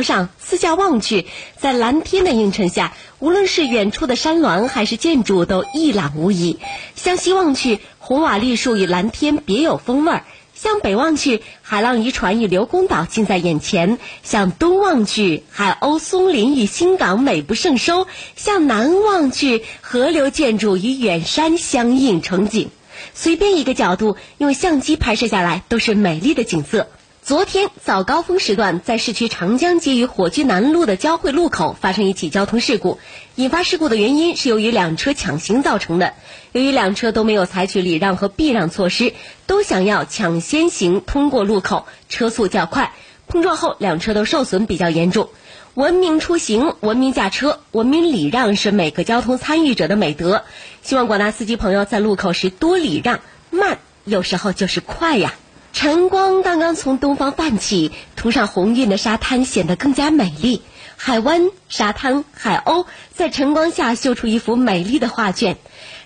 上四下望去，在蓝天的映衬下，无论是远处的山峦还是建筑，都一览无遗。向西望去，红瓦绿树与蓝天别有风味儿；向北望去，海浪渔船与刘公岛近在眼前；向东望去，海鸥松林与新港美不胜收；向南望去，河流建筑与远山相映成景。随便一个角度，用相机拍摄下来，都是美丽的景色。昨天早高峰时段，在市区长江街与火炬南路的交汇路口发生一起交通事故。引发事故的原因是由于两车抢行造成的。由于两车都没有采取礼让和避让措施，都想要抢先行通过路口，车速较快，碰撞后两车都受损比较严重。文明出行、文明驾车、文明礼让是每个交通参与者的美德。希望广大司机朋友在路口时多礼让，慢有时候就是快呀。晨光刚刚从东方泛起，涂上红晕的沙滩显得更加美丽。海湾、沙滩、海鸥在晨光下绣出一幅美丽的画卷。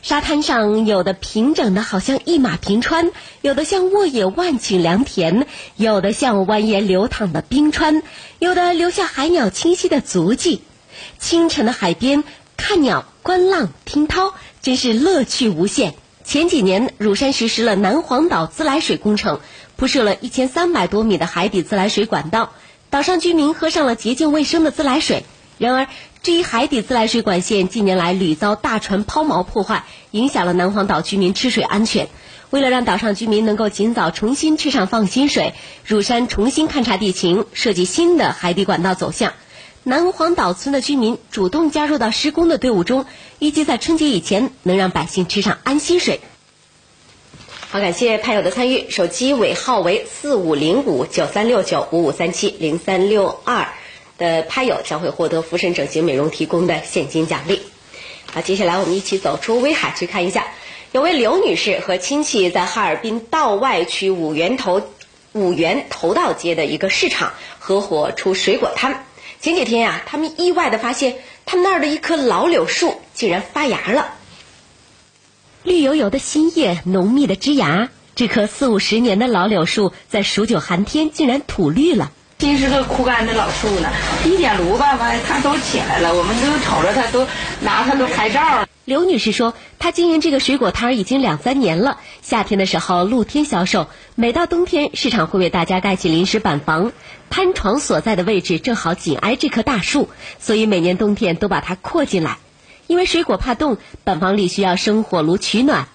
沙滩上有的平整的好像一马平川，有的像沃野万顷良田，有的像蜿蜒流淌的冰川，有的留下海鸟清晰的足迹。清晨的海边，看鸟、观浪、听涛，真是乐趣无限。前几年，乳山实施了南黄岛自来水工程，铺设了一千三百多米的海底自来水管道，岛上居民喝上了洁净卫生的自来水。然而，这一海底自来水管线近年来屡遭大船抛锚破坏，影响了南黄岛居民吃水安全。为了让岛上居民能够尽早重新吃上放心水，乳山重新勘察地形，设计新的海底管道走向。南黄岛村的居民主动加入到施工的队伍中，预计在春节以前能让百姓吃上安心水。好，感谢拍友的参与，手机尾号为四五零五九三六九五五三七零三六二的拍友将会获得福神整形美容提供的现金奖励。好，接下来我们一起走出威海去看一下，有位刘女士和亲戚在哈尔滨道外区五元头五元头道街的一个市场合伙出水果摊。前几天呀，他们意外的发现，他们那儿的一棵老柳树竟然发芽了。绿油油的新叶，浓密的枝芽，这棵四五十年的老柳树，在数九寒天竟然吐绿了。真是个枯干的老树呢，一点炉吧吧，它都起来了，我们都瞅着它，都拿它都拍照。刘女士说，她经营这个水果摊儿已经两三年了。夏天的时候露天销售，每到冬天，市场会为大家盖起临时板房。摊床所在的位置正好紧挨这棵大树，所以每年冬天都把它扩进来。因为水果怕冻，板房里需要生火炉取暖。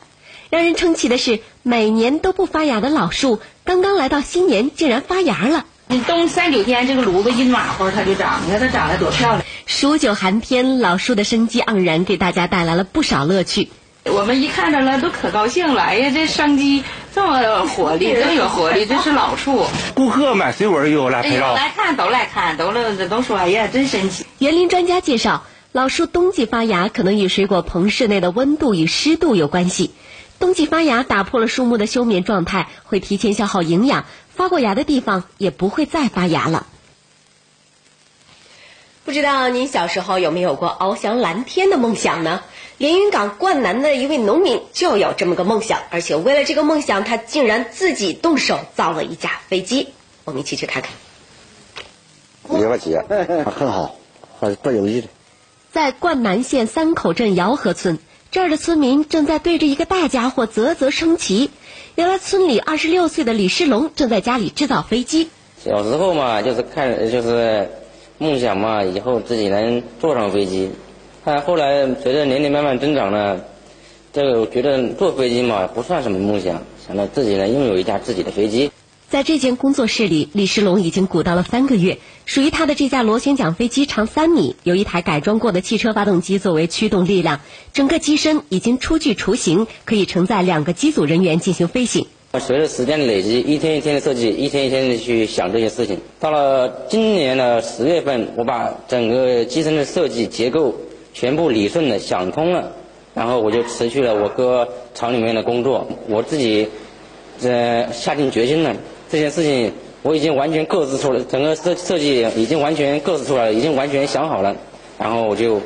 让人称奇的是，每年都不发芽的老树，刚刚来到新年竟然发芽了。你冬三九天，这个炉子一暖和，它就长。你看它长得多漂亮！数九寒天，老树的生机盎然，给大家带来了不少乐趣。我们一看着了，都可高兴了。哎呀，这生机这么活力，这么有活力，这是老树。顾客买水果又来拍照，来看都来看，都了都说哎呀，真神奇。园林专家介绍，老树冬季发芽可能与水果棚室内的温度与湿度有关系。冬季发芽打破了树木的休眠状态，会提前消耗营养，发过芽的地方也不会再发芽了。不知道您小时候有没有过翱翔蓝天的梦想呢？连云港灌南的一位农民就有这么个梦想，而且为了这个梦想，他竟然自己动手造了一架飞机。我们一起去看看。没法解，很好，很不容易的。在灌南县三口镇姚河村。这儿的村民正在对着一个大家伙啧啧称奇。原来村里二十六岁的李世龙正在家里制造飞机。小时候嘛，就是看，就是梦想嘛，以后自己能坐上飞机。但后来随着年龄慢慢增长呢，这个我觉得坐飞机嘛不算什么梦想，想到自己能拥有一架自己的飞机。在这间工作室里，李世龙已经鼓捣了三个月。属于他的这架螺旋桨飞机长三米，有一台改装过的汽车发动机作为驱动力量，整个机身已经初具雏形，可以承载两个机组人员进行飞行。随着时间的累积，一天一天的设计，一天一天的去想这些事情。到了今年的十月份，我把整个机身的设计结构全部理顺了，想通了，然后我就辞去了我哥厂里面的工作，我自己呃下定决心了。这件事情我已经完全构思出来，整个设设计已经完全构思出来了，已经完全想好了，然后我就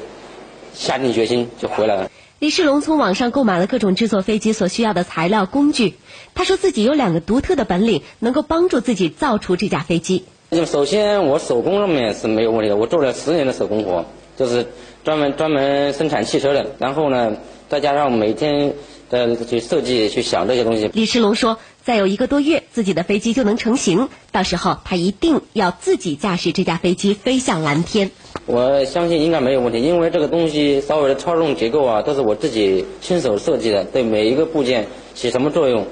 下定决心就回来了。李世龙从网上购买了各种制作飞机所需要的材料工具，他说自己有两个独特的本领，能够帮助自己造出这架飞机。首先，我手工上面是没有问题的，我做了十年的手工活，就是专门专门生产汽车的。然后呢，再加上每天的去设计、去想这些东西。李世龙说：“再有一个多月，自己的飞机就能成型，到时候他一定要自己驾驶这架飞机飞向蓝天。”我相信应该没有问题，因为这个东西稍微的操纵结构啊，都是我自己亲手设计的，对每一个部件起什么作用，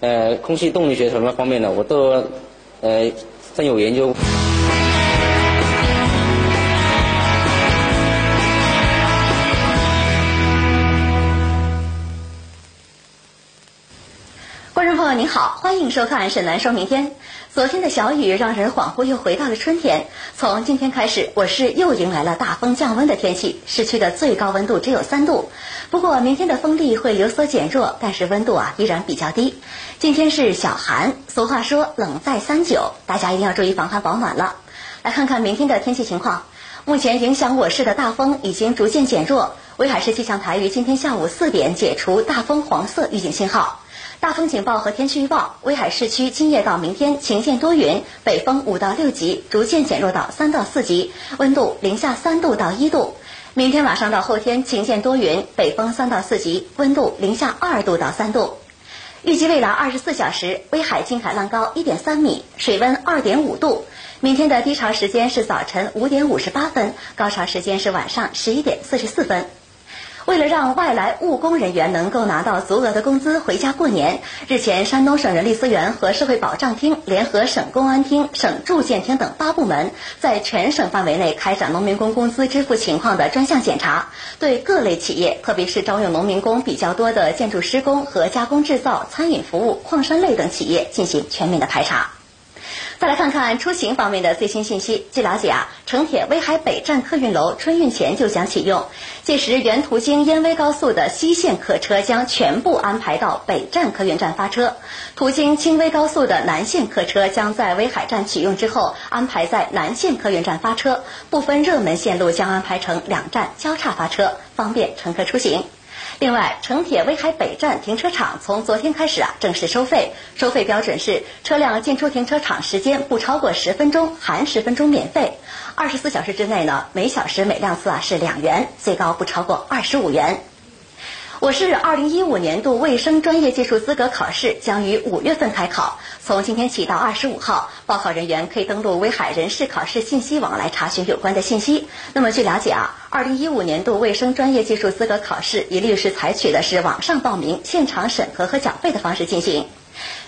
呃，空气动力学什么方面的，我都呃深有研究。您好，欢迎收看《沈南说明天》。昨天的小雨让人恍惚又回到了春天。从今天开始，我市又迎来了大风降温的天气，市区的最高温度只有三度。不过明天的风力会有所减弱，但是温度啊依然比较低。今天是小寒，俗话说冷在三九，大家一定要注意防寒保暖了。来看看明天的天气情况。目前影响我市的大风已经逐渐减弱，威海市气象台于今天下午四点解除大风黄色预警信号。大风警报和天气预报：威海市区今夜到明天晴见多云，北风五到六级，逐渐减弱到三到四级，温度零下三度到一度。明天晚上到后天晴见多云，北风三到四级，温度零下二度到三度。预计未来二十四小时，威海近海浪高一点三米，水温二点五度。明天的低潮时间是早晨五点五十八分，高潮时间是晚上十一点四十四分。为了让外来务工人员能够拿到足额的工资回家过年，日前，山东省人力资源和社会保障厅联合省公安厅、省住建厅等八部门，在全省范围内开展农民工工资支付情况的专项检查，对各类企业，特别是招用农民工比较多的建筑施工和加工制造、餐饮服务、矿山类等企业进行全面的排查。再来看看出行方面的最新信息。据了解啊，城铁威海北站客运楼春运前就将启用，届时原途经燕威高速的西线客车将全部安排到北站客运站发车，途经青威高速的南线客车将在威海站启用之后安排在南线客运站发车，部分热门线路将安排成两站交叉发车，方便乘客出行。另外，城铁威海北站停车场从昨天开始啊正式收费，收费标准是车辆进出停车场时间不超过十分钟，含十分钟免费。二十四小时之内呢，每小时每辆次啊是两元，最高不超过二十五元。我市二零一五年度卫生专业技术资格考试将于五月份开考，从今天起到二十五号，报考人员可以登录威海人事考试信息网来查询有关的信息。那么据了解啊，二零一五年度卫生专业技术资格考试一律是采取的是网上报名、现场审核和缴费的方式进行。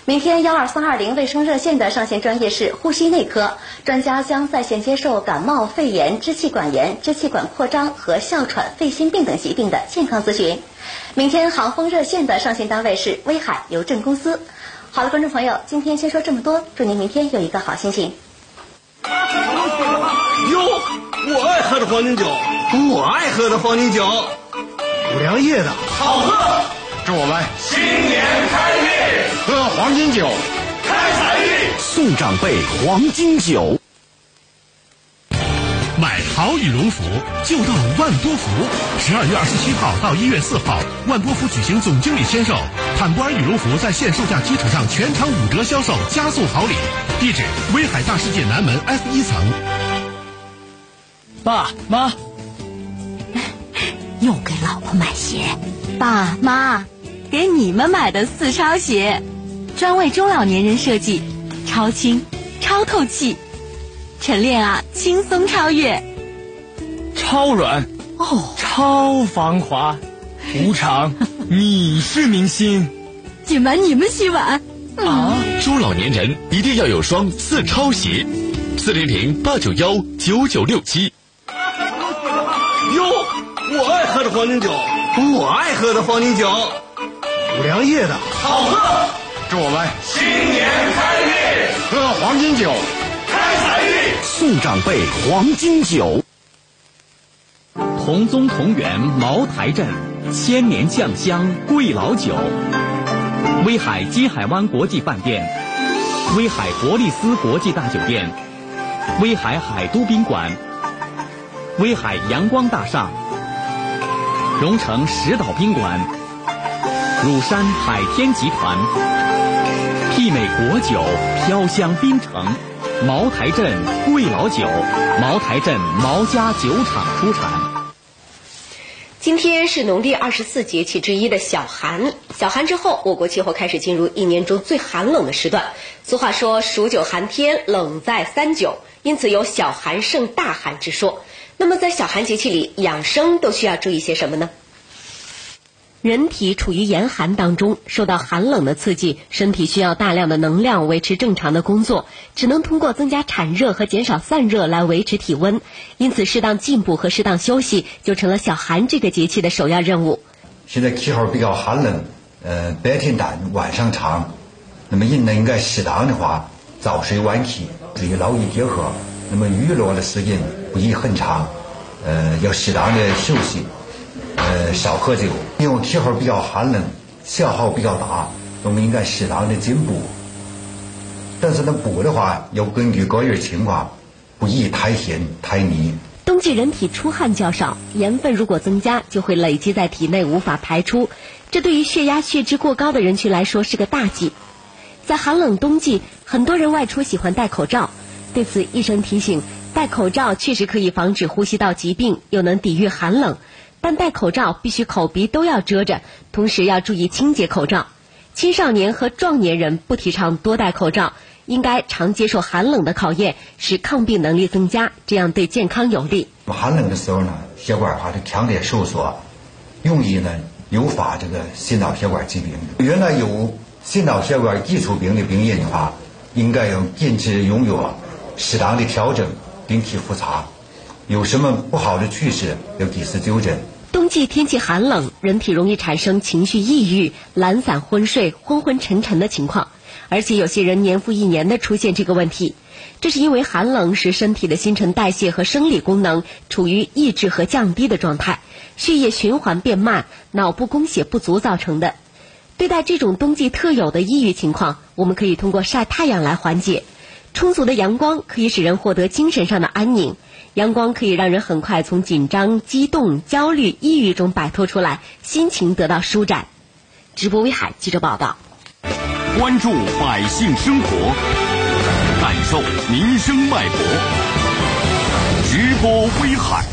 明天幺二三二零卫生热线的上线专业是呼吸内科，专家将在线接受感冒、肺炎、支气管炎、支气管扩张和哮喘、肺心病等疾病的健康咨询。明天航风热线的上线单位是威海邮政公司。好了，观众朋友，今天先说这么多，祝您明天有一个好心情。哟，我爱喝的黄金酒，我爱喝的黄金酒，五粮液的好喝，祝我们新年开运，喝黄金酒，开财运，送长辈黄金酒。买好羽绒服就到万多福，十二月二十七号到一月四号，万多福举行总经理签售，坦博尔羽绒服在现售价基础上全场五折销售，加送好礼。地址：威海大世界南门 F 一层。爸妈，又给老婆买鞋。爸妈，给你们买的四超鞋，专为中老年人设计，超轻、超透气。晨练啊，轻松超越，超软哦，超防滑，无常 你是明星，今晚你们洗碗啊！中老年人一定要有双四超鞋，四零零八九幺九九六七。哟，我爱喝的黄金酒，我爱喝的黄金酒，五粮液的。好喝，祝我们新年开运，喝黄金酒。开财运，送长辈黄金酒。同宗同源茅台镇，千年酱香贵老酒。威海金海湾国际饭店，威海伯利斯国际大酒店，威海海都宾馆，威海阳光大厦，荣成石岛宾馆，乳山海天集团，媲美国酒，飘香槟城。茅台镇贵老酒，茅台镇毛家酒厂出产。今天是农历二十四节气之一的小寒，小寒之后，我国气候开始进入一年中最寒冷的时段。俗话说“数九寒天，冷在三九”，因此有“小寒胜大寒”之说。那么在小寒节气里，养生都需要注意些什么呢？人体处于严寒当中，受到寒冷的刺激，身体需要大量的能量维持正常的工作，只能通过增加产热和减少散热来维持体温。因此，适当进补和适当休息就成了小寒这个节气的首要任务。现在气候比较寒冷，呃，白天短，晚上长，那么人呢应该适当的话早睡晚起，注意劳逸结合。那么娱乐的时间不宜很长，呃，要适当的休息。呃，少喝酒，因为气候比较寒冷，消耗比较大，我们应该适当的进补。但是呢，补的话要根据个人情况，不宜太咸太腻。冬季人体出汗较少，盐分如果增加，就会累积在体内无法排出，这对于血压血脂过高的人群来说是个大忌。在寒冷冬季，很多人外出喜欢戴口罩，对此医生提醒，戴口罩确实可以防止呼吸道疾病，又能抵御寒冷。但戴口罩必须口鼻都要遮着，同时要注意清洁口罩。青少年和壮年人不提倡多戴口罩，应该常接受寒冷的考验，使抗病能力增加，这样对健康有利。寒冷的时候呢，血管它是强烈收缩，容易呢诱发这个心脑血管疾病。原来有心脑血管基础病的病人的话，应该要坚持用药，适当的调整，定期复查。有什么不好的趋势，要及时纠正。冬季天气寒冷，人体容易产生情绪抑郁、懒散昏睡、昏昏沉沉的情况，而且有些人年复一年的出现这个问题。这是因为寒冷使身体的新陈代谢和生理功能处于抑制和降低的状态，血液循环变慢，脑部供血不足造成的。对待这种冬季特有的抑郁情况，我们可以通过晒太阳来缓解。充足的阳光可以使人获得精神上的安宁。阳光可以让人很快从紧张、激动、焦虑、抑郁中摆脱出来，心情得到舒展。直播威海记者报道，关注百姓生活，感受民生脉搏。直播威海。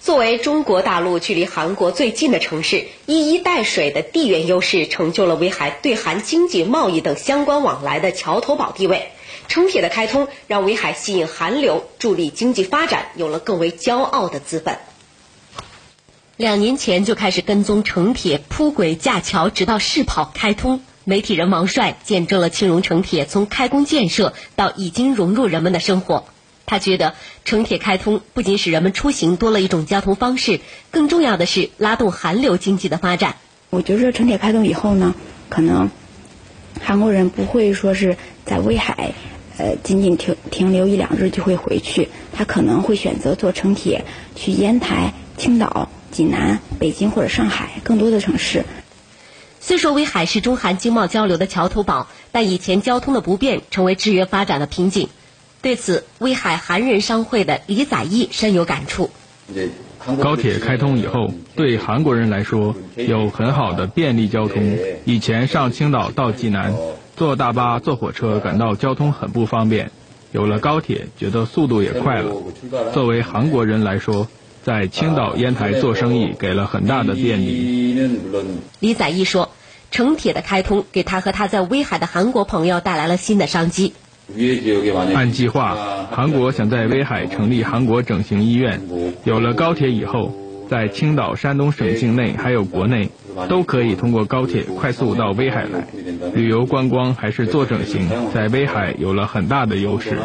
作为中国大陆距离韩国最近的城市，一衣带水的地缘优势成就了威海对韩经济、贸易等相关往来的桥头堡地位。城铁的开通让威海吸引韩流，助力经济发展，有了更为骄傲的资本。两年前就开始跟踪城铁铺轨架桥，直到试跑开通。媒体人王帅见证了青荣城铁从开工建设到已经融入人们的生活。他觉得城铁开通不仅使人们出行多了一种交通方式，更重要的是拉动韩流经济的发展。我觉得城铁开通以后呢，可能韩国人不会说是在威海。呃，仅仅停停留一两日就会回去，他可能会选择坐城铁去烟台、青岛、济南、北京或者上海更多的城市。虽说威海是中韩经贸交流的桥头堡，但以前交通的不便成为制约发展的瓶颈。对此，威海韩人商会的李载义深有感触。高铁开通以后，对韩国人来说有很好的便利交通。以前上青岛到济南。坐大巴、坐火车感到交通很不方便，有了高铁，觉得速度也快了。作为韩国人来说，在青岛、烟台做生意给了很大的便利。李载义说：“城铁的开通给他和他在威海的韩国朋友带来了新的商机。按计划，韩国想在威海成立韩国整形医院。有了高铁以后，在青岛、山东省境内还有国内。”都可以通过高铁快速到威海来，旅游观光还是做整形，在威海有了很大的优势。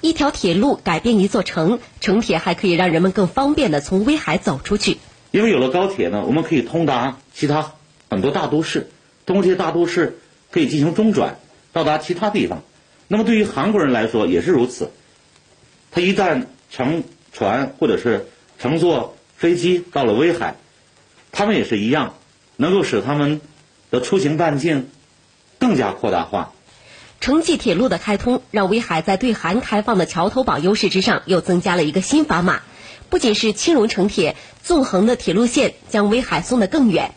一条铁路改变一座城，城铁还可以让人们更方便的从威海走出去。因为有了高铁呢，我们可以通达其他很多大都市，通过这些大都市可以进行中转，到达其他地方。那么对于韩国人来说也是如此，他一旦乘船或者是乘坐飞机到了威海。他们也是一样，能够使他们的出行半径更加扩大化。城际铁路的开通，让威海在对韩开放的桥头堡优势之上，又增加了一个新砝码。不仅是青荣城铁纵横的铁路线将威海送得更远，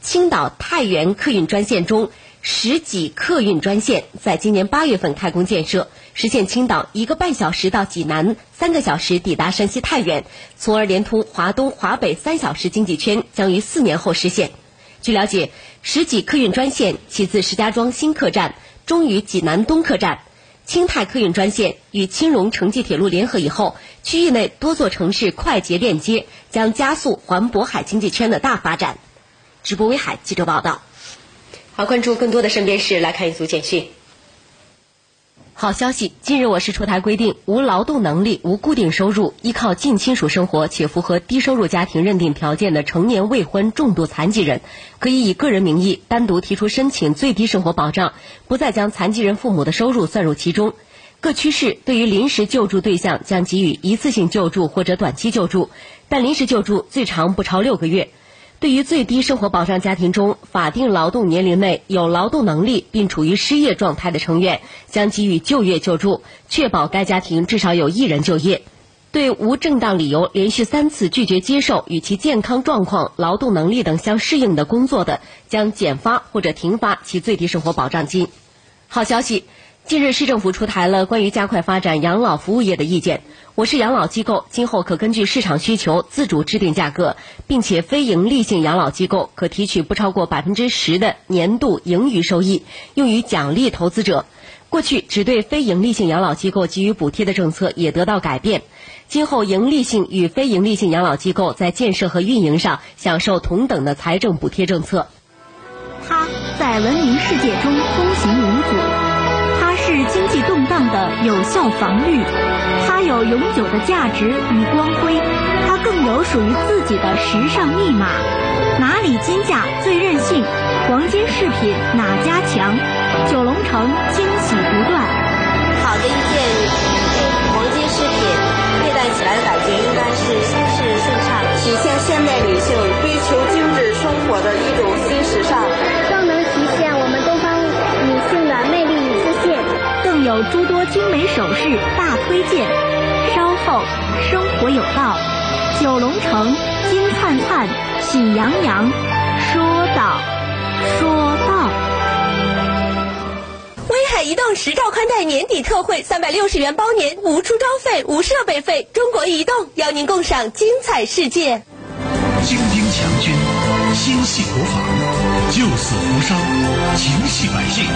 青岛太原客运专线中，十几客运专线在今年八月份开工建设，实现青岛一个半小时到济南，三个小时抵达山西太原，从而连通华东、华北三小时经济圈，将于四年后实现。据了解，石济客运专线起自石家庄新客站，终于济南东客站。青泰客运专线与青蓉城际铁路联合以后，区域内多座城市快捷链接，将加速环渤海经济圈的大发展。直播威海记者报道。好，关注更多的身边事，来看一组简讯。好消息！近日，我市出台规定，无劳动能力、无固定收入、依靠近亲属生活且符合低收入家庭认定条件的成年未婚重度残疾人，可以以个人名义单独提出申请最低生活保障，不再将残疾人父母的收入算入其中。各区市对于临时救助对象将给予一次性救助或者短期救助，但临时救助最长不超六个月。对于最低生活保障家庭中法定劳动年龄内有劳动能力并处于失业状态的成员，将给予就业救助，确保该家庭至少有一人就业。对无正当理由连续三次拒绝接受与其健康状况、劳动能力等相适应的工作的，将减发或者停发其最低生活保障金。好消息！近日，市政府出台了关于加快发展养老服务业的意见。我市养老机构今后可根据市场需求自主制定价格，并且非营利性养老机构可提取不超过百分之十的年度盈余收益，用于奖励投资者。过去只对非营利性养老机构给予补贴的政策也得到改变，今后盈利性与非盈利性养老机构在建设和运营上享受同等的财政补贴政策。它在文明世界中风行无阻。是经济动荡的有效防御，有永久的价值与光辉，它更有属于自己的时尚密码。哪里金价最任性？黄金饰品哪家强？九龙城惊喜不断。好的一件黄金饰品，佩戴起来的感觉应该是心事顺畅，体现现代女性追求精致生活的一种新时尚，有诸多精美首饰大推荐，稍后生活有道，九龙城金灿灿，喜洋洋，说道说道。威海移动十兆宽带年底特惠，三百六十元包年，无出招费，无设备费。中国移动邀您共赏精彩世界。精兵强军，心系国防，救死扶伤，情系百姓。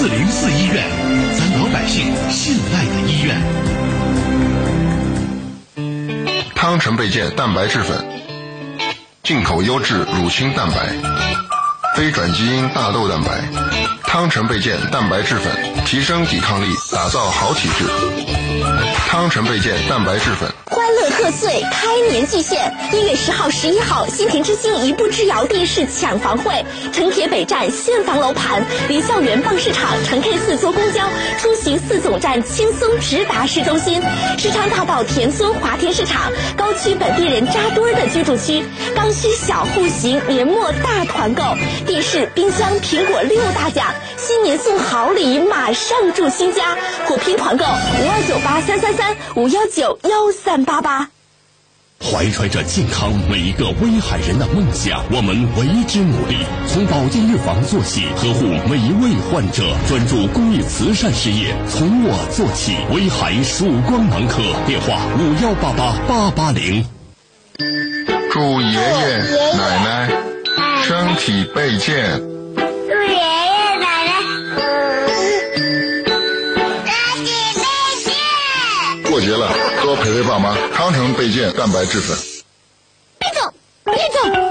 四零四医院，咱老百姓信赖的医院。汤臣倍健蛋白质粉，进口优质乳清蛋白，非转基因大豆蛋白。汤臣倍健蛋白质粉，提升抵抗力，打造好体质。汤臣倍健蛋白质粉。欢乐贺岁，开年巨献！一月十号、十一号，新田之星一步之遥地势抢房会，城铁北站现房楼盘，离校园棒市场，城 K 四坐公交，出行四总站轻松直达市中心。市昌大道田村华田市场，高区本地人扎堆的居住区，刚需小户型年末大团购，电视、冰箱、苹果六大奖，新年送好礼，马上住新家。火拼团购五二九八三三三五幺九幺三。八八，怀揣着健康每一个威海人的梦想，我们为之努力。从保健预防做起，呵护每一位患者，专注公益慈善事业，从我做起。威海曙光男科，电话五幺八八八八零。祝爷爷奶奶身体倍健。多陪陪爸妈。汤臣倍健蛋白质粉。别走，别走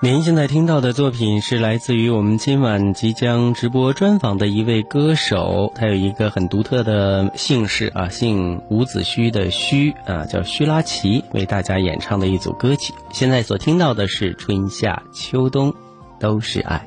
您现在听到的作品是来自于我们今晚即将直播专访的一位歌手，他有一个很独特的姓氏啊，姓伍子胥的胥，啊，叫胥拉奇，为大家演唱的一组歌曲，现在所听到的是春夏秋冬都是爱。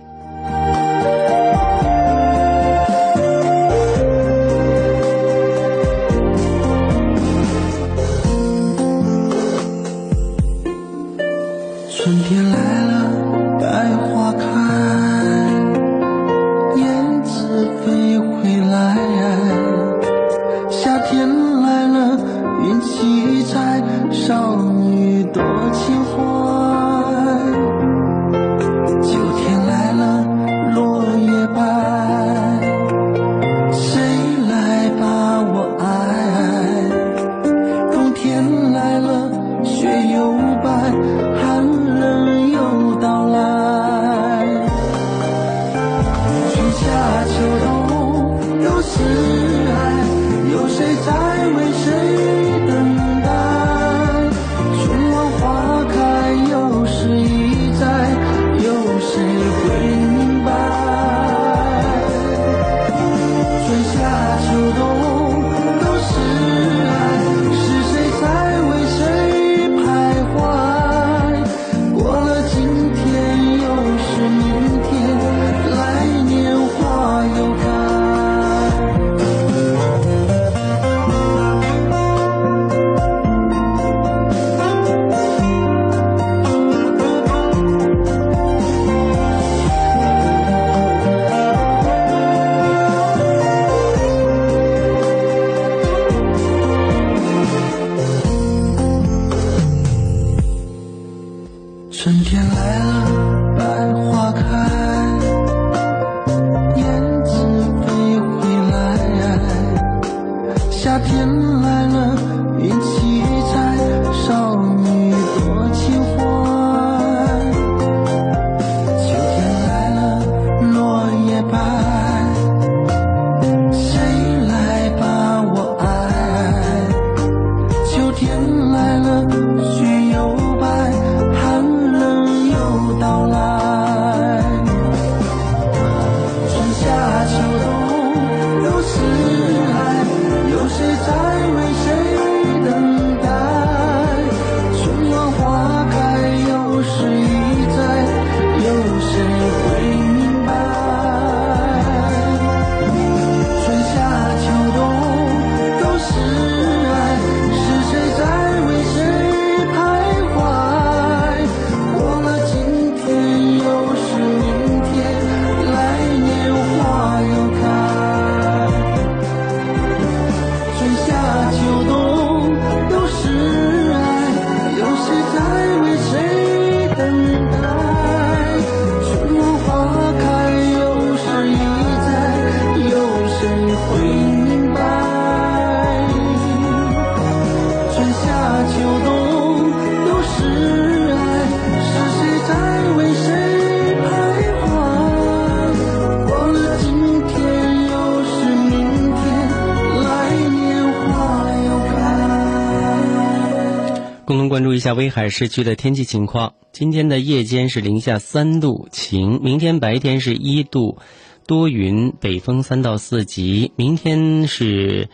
关注一下威海市区的天气情况。今天的夜间是零下三度，晴；明天白天是一度，多云，北风三到四级。明天是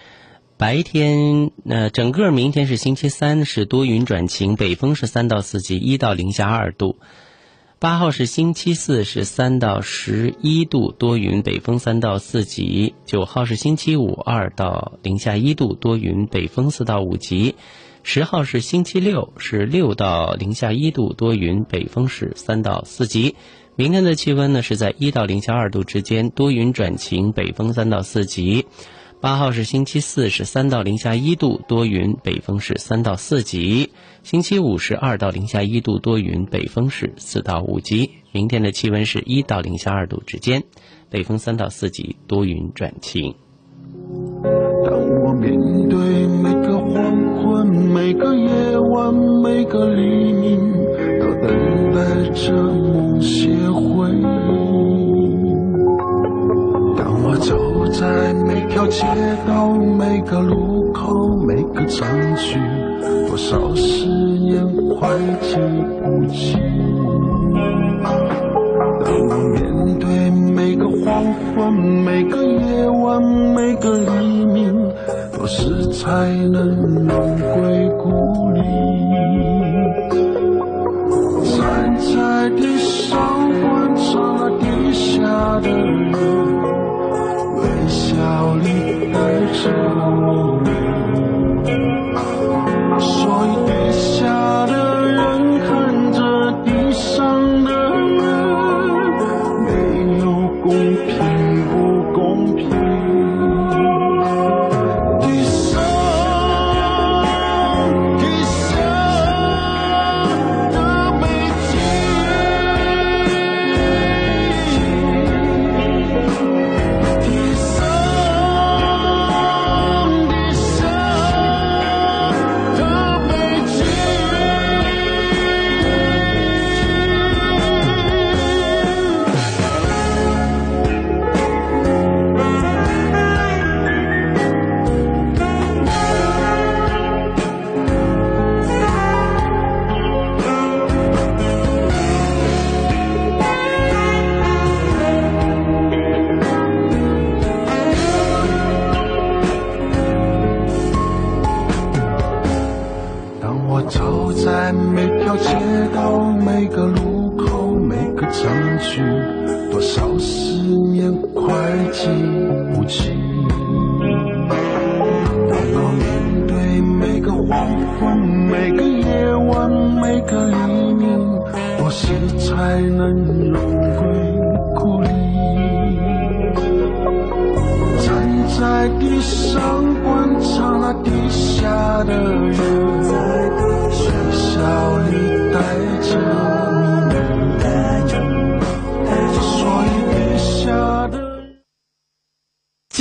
白天，呃，整个明天是星期三，是多云转晴，北风是三到四级，一到零下二度。八号是星期四，是三到十一度，多云，北风三到四级。九号是星期五，二到零下一度，多云，北风四到五级。十号是星期六，是六到零下一度，多云，北风是三到四级。明天的气温呢是在一到零下二度之间，多云转晴，北风三到四级。八号是星期四，是三到零下一度，多云，北风是三到四级。星期五是二到零下一度，多云，北风是四到五级。明天的气温是一到零下二度之间，北风三到四级，多云转晴。当我面对、每个夜晚、每个黎明，都等待着梦些回忆。当我走在每条街道、每个路口、每个城区，多少誓言快记不清。当我面对每个黄昏、每个夜晚、每个黎明，时才能荣归故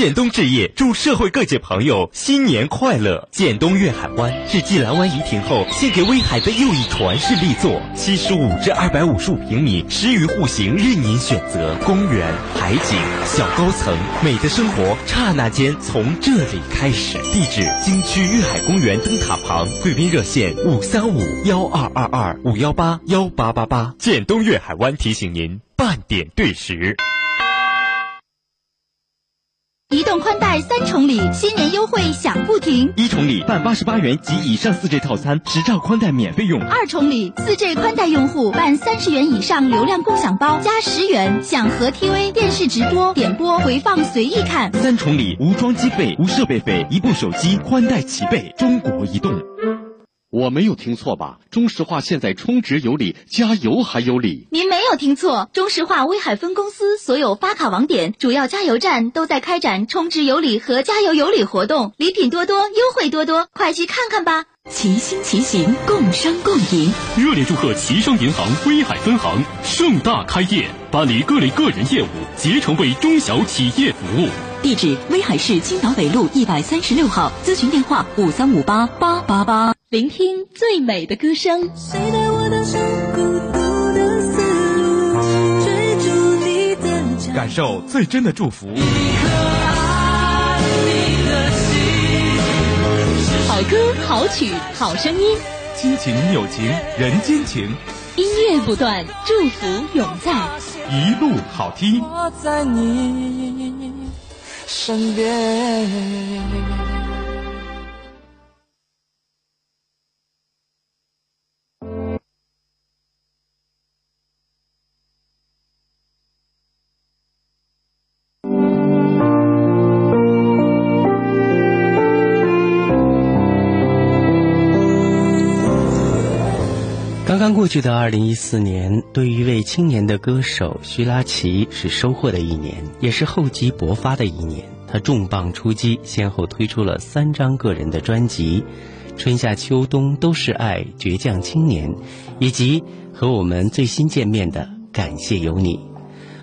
建东置业祝社会各界朋友新年快乐！建东粤海湾是继蓝湾怡亭后献给威海的又一传世力作，七十五至二百五十五平米，十余户型任您选择。公园、海景、小高层，美的生活刹那间从这里开始。地址：京区粤海公园灯塔旁，贵宾热线五三五幺二二二五幺八幺八八八。建东粤海湾提醒您半点对时。移动宽带三重礼，新年优惠享不停。一重礼办八十八元及以上四 G 套餐，十兆宽带免费用。二重礼，四 G 宽带用户办三十元以上流量共享包，加十元享和 TV 电视直播、点播、回放随意看。三重礼，无装机费、无设备费，一部手机宽带齐备。中国移动。我没有听错吧？中石化现在充值有礼，加油还有礼。您没有听错，中石化威海分公司所有发卡网点、主要加油站都在开展充值有礼和加油有礼活动，礼品多多，优惠多多，快去看看吧！齐心齐行，共商共赢。热烈祝贺齐商银行威海分行盛大开业，办理各类个人业务，竭诚为中小企业服务。地址：威海市青岛北路一百三十六号，咨询电话：五三五八八八八。聆听最美的歌声。感受最真的祝福。好歌好曲好声音，亲情友情人间情，音乐不断，祝福永在，一路好听。我在你身边。刚刚过去的二零一四年，对于一位青年的歌手徐拉奇是收获的一年，也是厚积薄发的一年。他重磅出击，先后推出了三张个人的专辑，《春夏秋冬都是爱》《倔强青年》，以及和我们最新见面的《感谢有你》。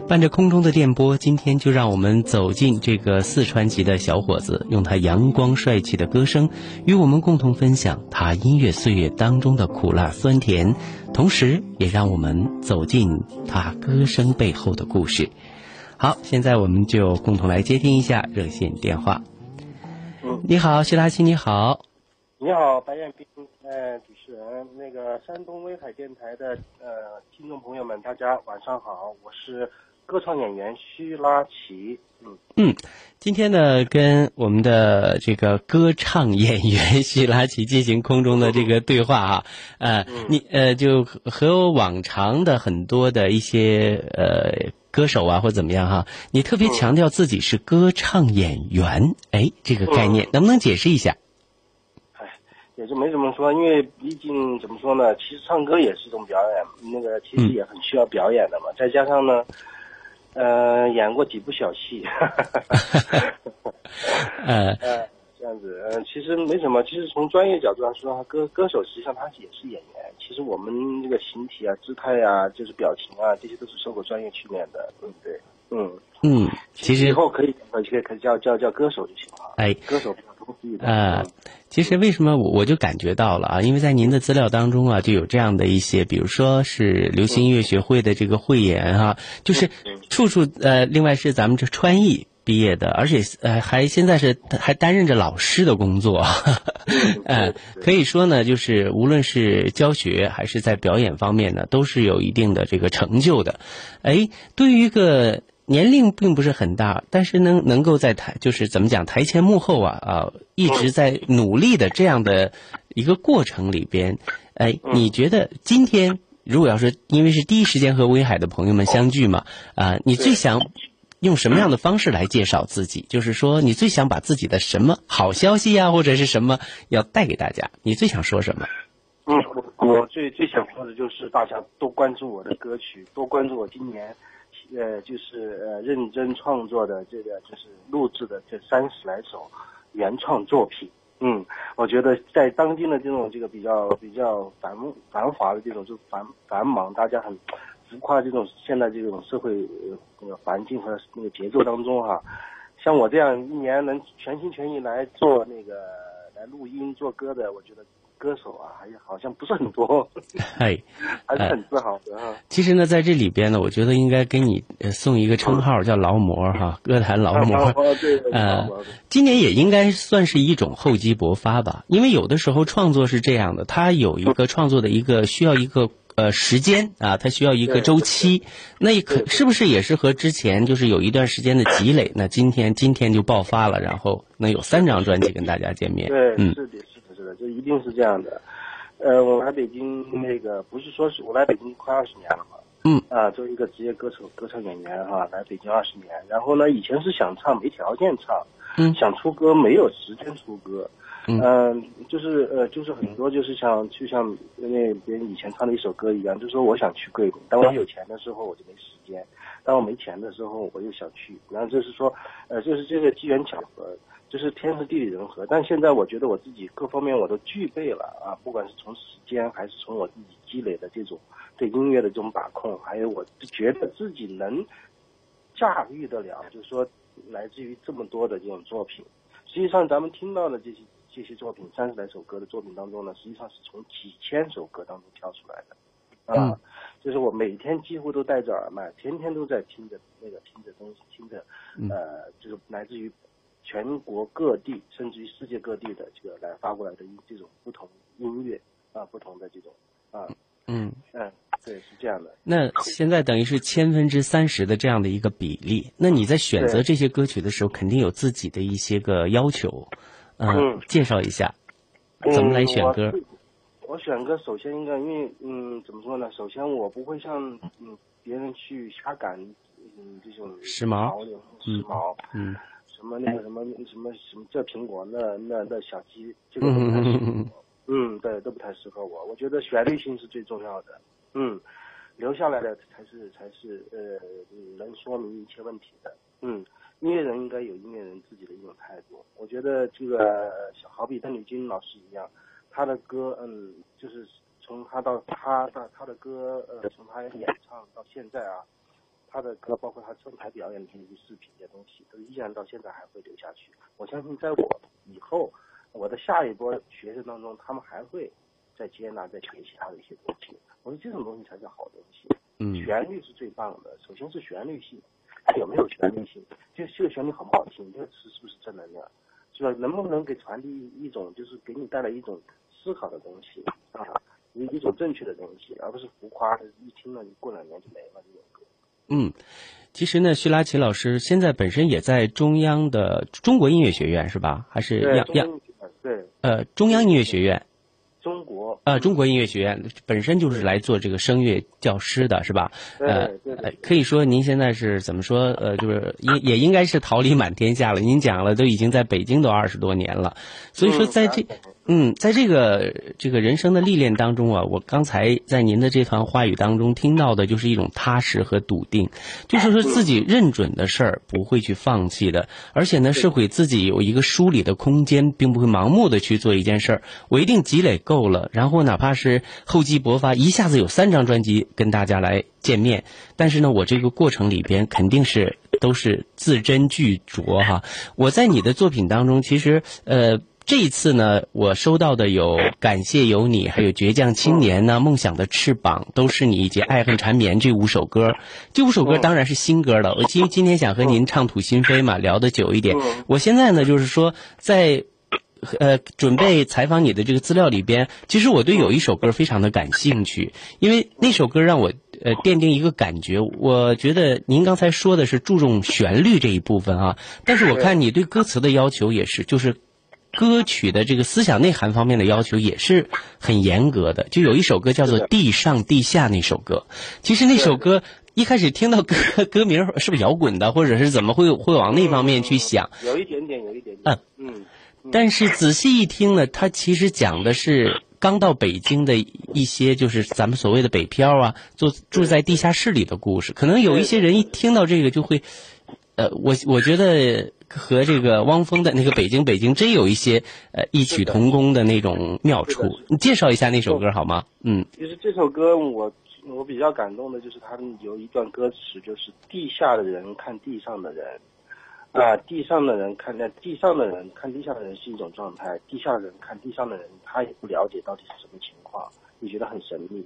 伴着空中的电波，今天就让我们走进这个四川籍的小伙子，用他阳光帅气的歌声，与我们共同分享他音乐岁月当中的苦辣酸甜，同时也让我们走进他歌声背后的故事。好，现在我们就共同来接听一下热线电话。你好，徐拉西，你好。你好，白彦斌，呃，主持人，那个山东威海电台的呃听众朋友们，大家晚上好，我是。歌唱演员徐拉奇，嗯嗯，今天呢，跟我们的这个歌唱演员徐拉奇进行空中的这个对话哈，呃，你呃就和往常的很多的一些呃歌手啊或怎么样哈，你特别强调自己是歌唱演员，哎，这个概念能不能解释一下？哎，也就没怎么说，因为毕竟怎么说呢，其实唱歌也是一种表演，那个其实也很需要表演的嘛，再加上呢。呃，演过几部小戏，呃，这样子，呃，其实没什么。其实从专业角度上说，歌歌手实际上他也是演员。其实我们这个形体啊、姿态啊、就是表情啊，这些都是受过专业训练的，对不对？嗯嗯，其实以后可以可以可以叫叫叫歌手就行了。哎，歌手。呃，其实为什么我我就感觉到了啊？因为在您的资料当中啊，就有这样的一些，比如说是流行音乐学会的这个会员哈，就是处处呃，另外是咱们这川艺毕业的，而且呃还现在是还担任着老师的工作，呃，可以说呢，就是无论是教学还是在表演方面呢，都是有一定的这个成就的。哎，对于一个。年龄并不是很大，但是能能够在台就是怎么讲台前幕后啊啊一直在努力的这样的一个过程里边，哎，你觉得今天如果要是因为是第一时间和威海的朋友们相聚嘛啊，你最想用什么样的方式来介绍自己？就是说你最想把自己的什么好消息呀或者是什么要带给大家？你最想说什么？嗯，我最最想说的就是大家多关注我的歌曲，多关注我今年。呃，就是呃，认真创作的这个，就是录制的这三十来首原创作品。嗯，我觉得在当今的这种这个比较比较繁繁华的这种就繁繁忙，大家很浮夸这种现在这种社会那个环境和那个节奏当中哈，像我这样一年能全心全意来做那个来录音做歌的，我觉得歌手啊，还好像不是很多，嗨，还是很自豪的啊。其实呢，在这里边呢，我觉得应该给你呃送一个称号，叫劳模哈，歌坛劳模。哦，对对呃，今年也应该算是一种厚积薄发吧，因为有的时候创作是这样的，它有一个创作的一个需要一个呃时间啊，它需要一个周期，那也可是不是也是和之前就是有一段时间的积累？那今天今天就爆发了，然后能有三张专辑跟大家见面。对，嗯是的，是的，这一定是这样的。呃，我来北京那个不是说是我来北京快二十年了嘛，嗯，啊，作为一个职业歌手、歌唱演员哈、来北京二十年。然后呢，以前是想唱没条件唱，嗯，想出歌没有时间出歌，嗯。嗯、就是呃，就是很多就是像就像那别人以前唱的一首歌一样，就是说我想去桂林，当我有钱的时候我就没时间，当我没钱的时候我又想去，然后就是说，呃，就是这个机缘巧合，就是天时地利人和。但现在我觉得我自己各方面我都具备了啊，不管是从时间还是从我自己积累的这种对音乐的这种把控，还有我觉得自己能驾驭得了，就是说来自于这么多的这种作品。实际上，咱们听到的这些这些作品，三十来首歌的作品当中呢，实际上是从几千首歌当中挑出来的，啊，嗯就是我每天几乎都戴着耳麦，天天都在听着那个听着东西，听着，嗯呃，就是来自于全国各地，甚至于世界各地的这个来发过来的音这种不同音乐啊，不同的这种啊，嗯。嗯，对，是这样的。那现在等于是千分之三十的这样的一个比例，那你在选择这些歌曲的时候，肯定有自己的一些个要求，呃嗯介绍一下怎么来选歌。嗯我选歌首先应该，因为嗯，怎么说呢？首先我不会像嗯别人去瞎赶嗯这种时髦时髦，嗯什么那个什么什么什么这苹果那那那小鸡，这个都不太适合嗯我。嗯，对，都不太适合我。我觉得旋律性是最重要的。嗯，留下来的才是才是呃能说明一切问题的。嗯，音乐人应该有音乐人自己的一种态度。我觉得这个小好比邓丽君老师一样，她的歌，嗯，就是从她到她到她的歌，呃，从她演唱到现在啊，她的歌包括他上台表演的这些视频这些东西，都依然到现在还会留下去。我相信在我以后，我的下一波学生当中，他们还会再接纳、再学习他的一些东西。我说这种东西才是好东西。嗯旋律是最棒的，首先是旋律性，它有没有旋律性？就这个旋律好不好听？这个是是不是正能量？是吧？能不能给传递一种就是给你带来一种思考的东西啊，一一种正确的东西，而不是浮夸的，一听了你过两年就没了这种歌。嗯，其实呢，徐拉奇老师现在本身也在中央的中国音乐学院是吧？还是对，央央对呃中央音乐学院？中国呃，中国音乐学院本身就是来做这个声乐教师的，是吧？呃，可以说您现在是怎么说？呃，就是也也应该是桃李满天下了。您讲了，都已经在北京都二十多年了，所以说在这。嗯，在这个这个人生的历练当中啊，我刚才在您的这团话语当中听到的就是一种踏实和笃定，就是说自己认准的事儿不会去放弃的，而且呢是给自己有一个梳理的空间，并不会盲目的去做一件事儿。我一定积累够了，然后哪怕是厚积薄发，一下子有三张专辑跟大家来见面，但是呢，我这个过程里边肯定是都是字斟句酌哈。我在你的作品当中，其实呃。这一次呢，我收到的有《感谢有你》，还有《倔强青年》呢，《梦想的翅膀》都是你以及《爱恨缠绵》这五首歌。这五首歌当然是新歌了。我今今天想和您畅吐心扉嘛，聊得久一点。我现在呢，就是说在。呃，准备采访你的这个资料里边，其实我对有一首歌非常的感兴趣，因为那首歌让我呃奠定一个感觉。我觉得您刚才说的是注重旋律这一部分啊，但是我看你对歌词的要求也是，就是歌曲的这个思想内涵方面的要求也是很严格的。就有一首歌叫做《地上地下》那首歌，其实那首歌。一开始听到歌 歌名是不是摇滚的，或者是怎么会会往那方面去想？有一点点，有一点点。嗯嗯。但是仔细一听呢，它其实讲的是刚到北京的一些，就是咱们所谓的北漂啊，住住在地下室里的故事。可能有一些人一听到这个就会，呃，我我觉得和这个汪峰的那个《北京北京》真有一些呃异曲同工的那种妙处。你介绍一下那首歌好吗？嗯。其实这首歌我我比较感动的就是它有一段歌词，就是地下的人看地上的人。啊，地上的人看那地上的人看地下的人是一种状态，地下的人看地上的人，他也不了解到底是什么情况，你觉得很神秘。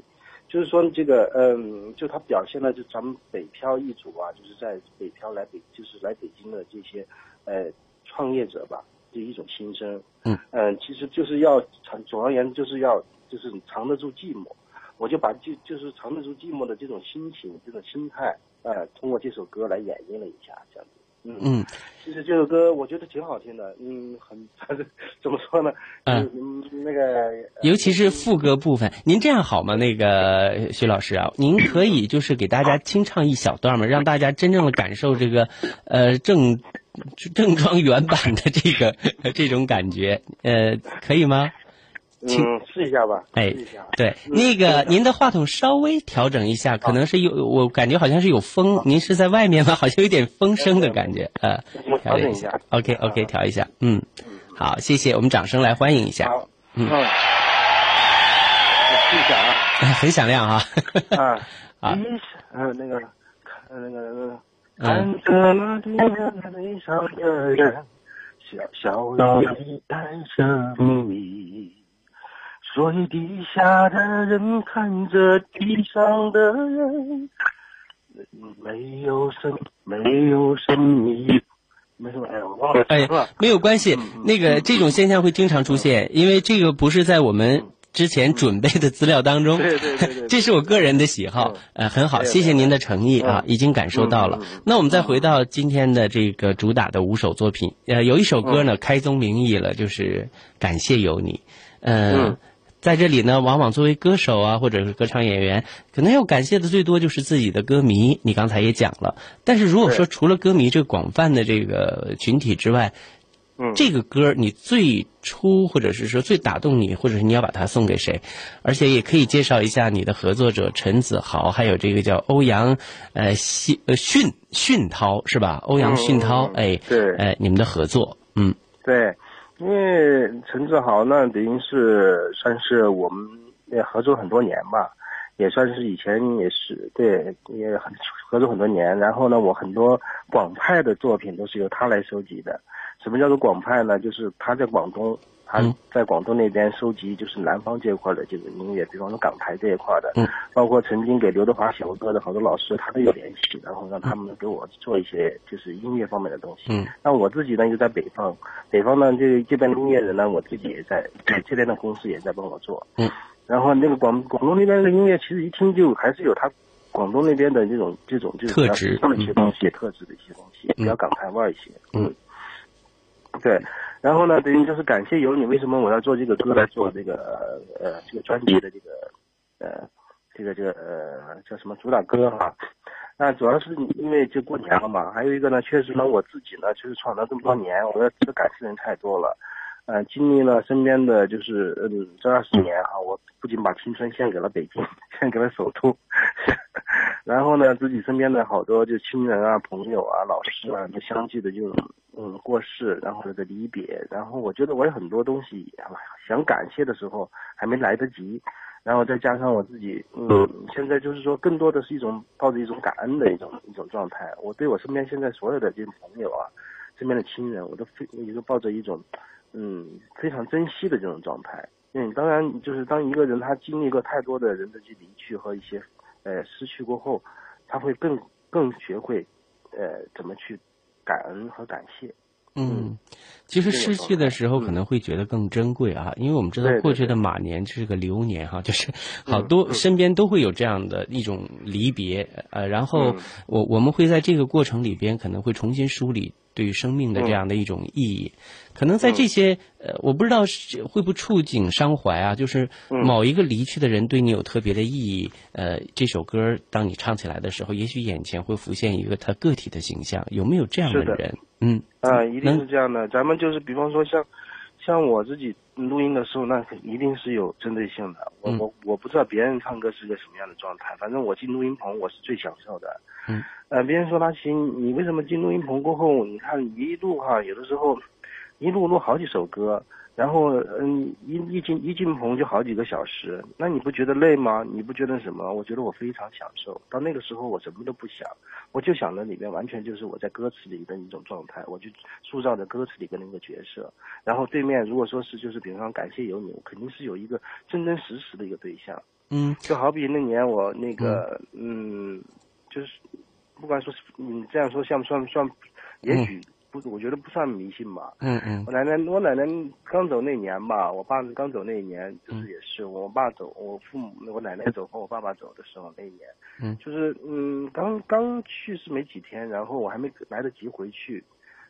就是说这个，嗯，就他表现了就咱们北漂一族啊，就是在北漂来北，就是来北京的这些，呃，创业者吧，的一种心声。嗯嗯，其实就是要藏，总而言之就是要就是藏得住寂寞。我就把就就是藏得住寂寞的这种心情、这种心态，呃，通过这首歌来演绎了一下，这样子。嗯嗯，其实这首歌我觉得挺好听的，嗯，很 怎么说呢？嗯嗯，那个尤其是副歌部分，您这样好吗？那个徐老师啊，您可以就是给大家清唱一小段吗？让大家真正的感受这个呃正正装原版的这个 这种感觉，呃，可以吗？嗯，试一下吧。哎。对，那个您的话筒稍微调整一下，可能是有我感觉好像是有风，您是在外面吗？好像有点风声的感觉，呃，调整一下下。OK OK，调一下，嗯，好，谢谢，我们掌声来欢迎一下。嗯，我试一下啊。很响亮啊。啊啊那个看那个那个嗯看着那地上悲伤的人，小小的一带着秘密。水底下的人看着地上的人，没有神，没有神秘，没什么，哎，我忘了哎。，没有关系，那个这种现象会经常出现，因为这个不是在我们之前准备的资料当中，对对对对 这是我个人的喜好，呃，很好，谢谢您的诚意啊，已经感受到了。那我们再回到今天的这个主打的五首作品，呃，有一首歌呢开宗明义了，就是感谢有你，嗯嗯。在这里呢，往往作为歌手啊，或者是歌唱演员，可能要感谢的最多就是自己的歌迷。你刚才也讲了，但是如果说除了歌迷这个广泛的这个群体之外，嗯这个歌你最初或者是说最打动你，或者是你要把它送给谁？而且也可以介绍一下你的合作者陈子豪，还有这个叫欧阳呃信呃迅迅涛是吧？欧阳迅涛，嗯哎，对哎，你们的合作，嗯对，因为陈志豪呢，等于是算是我们也合作很多年吧，也算是以前也是对，也很合作很多年。然后呢，我很多广派的作品都是由他来收集的。什么叫做广派呢？就是他在广东，他在广东那边收集就是南方这一块的这个音乐，比方说港台这一块的，嗯，包括曾经给刘德华写过歌的好多老师，他都有联系，然后让他们给我做一些就是音乐方面的东西。嗯那我自己呢又在北方，北方呢这这边的音乐人呢，我自己也在，对这边的公司也在帮我做。嗯，然后那个广广东那边的音乐，其实一听就还是有他广东那边的这种这种就是特质的一些东西，特质的一些东西，比较港台味儿一些。嗯，对。然后呢，等于就是感谢有你，为什么我要做这个歌来做这个呃这个专辑的这个呃这个这个呃叫什么主打歌哈？那主要是因为就过年了嘛，还有一个呢，确实呢我自己呢就是闯了这么多年，我要这感谢人太多了，呃，经历了身边的就是嗯这二十年啊，我不仅把青春献给了北京，献给了首都，然后呢自己身边的好多就亲人啊、朋友啊、老师啊，就相继的就嗯过世，然后这个离别，然后我觉得我有很多东西想感谢的时候还没来得及。然后再加上我自己，嗯，现在就是说，更多的是一种抱着一种感恩的一种一种状态。我对我身边现在所有的这些朋友啊，身边的亲人，我都非也就抱着一种，嗯，非常珍惜的这种状态。嗯，当然，就是当一个人他经历过太多的人的去离去和一些，呃，失去过后，他会更更学会，呃，怎么去感恩和感谢。嗯，其实失去的时候可能会觉得更珍贵啊，因为我们知道过去的马年是个流年哈，就是好多身边都会有这样的一种离别，呃，然后我我们会在这个过程里边可能会重新梳理对于生命的这样的一种意义，可能在这些呃，我不知道是会不会触景伤怀啊，就是某一个离去的人对你有特别的意义，呃，这首歌当你唱起来的时候，也许眼前会浮现一个他个体的形象，有没有这样的。人？嗯。啊、一定是这样的。咱们就是比方说像，像我自己录音的时候，那肯一定是有针对性的。我、嗯我我不知道别人唱歌是个什么样的状态，反正我进录音棚我是最享受的。嗯。呃，别人说他行，你为什么进录音棚过后，你看一路哈，有的时候，一录录好几首歌，然后嗯一一进一进棚就好几个小时，那你不觉得累吗？你不觉得什么？我觉得我非常享受。到那个时候我什么都不想，我就想着里面完全就是我在歌词里的一种状态，我就塑造着歌词里的那个角色。然后对面如果说是就是比方说感谢有你，我肯定是有一个真真实实的一个对象。嗯，就好比那年我那个嗯，就是不管说是你这样说像不算不算，也许不，我觉得不算迷信吧。嗯嗯。我奶奶，我奶奶刚走那年吧，我爸刚走那一年，就是也是我爸走，我父母我奶奶走和我爸爸走的时候那一年，嗯。就是嗯刚刚去世没几天，然后我还没来得及回去，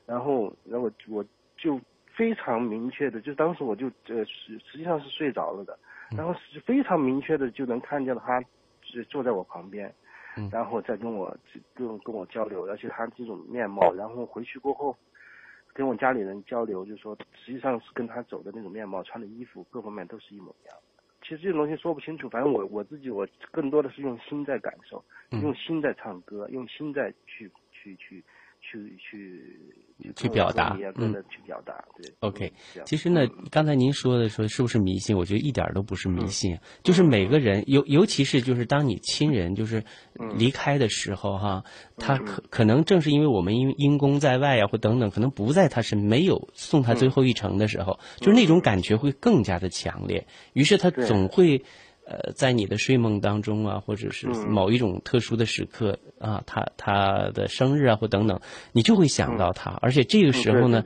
然后然后我我就非常明确的，就当时我就呃实实际上是睡着了的，然后是非常明确的就能看见他是坐在我旁边，嗯然后再跟我跟跟我交流，而且他这种面貌，然后回去过后。跟我家里人交流，就说实际上是跟他走的那种面貌、穿的衣服各方面都是一模一样。其实这种东西说不清楚，反正我我自己我更多的是用心在感受，嗯用心在唱歌，用心在去去去去去去表达嗯。去表达，对。OK，其实呢，刚才您说的说是不是迷信？我觉得一点儿都不是迷信，就是每个人，尤尤其是就是当你亲人就是离开的时候哈，他可可能正是因为我们因因公在外呀或等等，可能不在他身，没有送他最后一程的时候，就是那种感觉会更加的强烈，于是他总会。呃，在你的睡梦当中啊，或者是某一种特殊的时刻啊，他他的生日啊，或等等，你就会想到他，而且这个时候呢，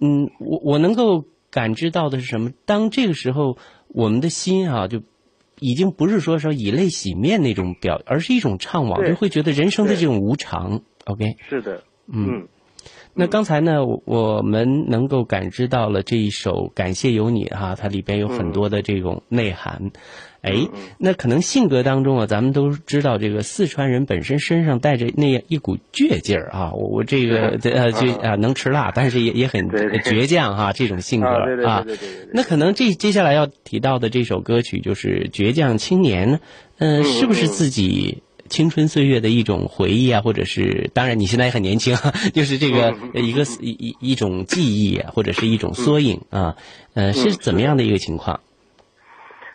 嗯，我我能够感知到的是什么？当这个时候，我们的心啊，就已经不是说说以泪洗面那种表，而是一种怅惘，就会觉得人生的这种无常。OK，是的，嗯。那刚才呢，我我们能够感知到了这一首《感谢有你》哈，它里边有很多的这种内涵。哎，那可能性格当中啊，咱们都知道这个四川人本身身上带着那样一股倔劲儿啊，我我这个 呃就啊能吃辣，但是也也很倔强哈，这种性格啊。那可能这接下来要提到的这首歌曲就是《倔强青年》，嗯，嗯是不是自己？青春岁月的一种回忆啊，或者是当然你现在也很年轻，就是这个嗯一个一一一种记忆啊，或者是一种缩影啊，呃，嗯是怎么样的一个情况？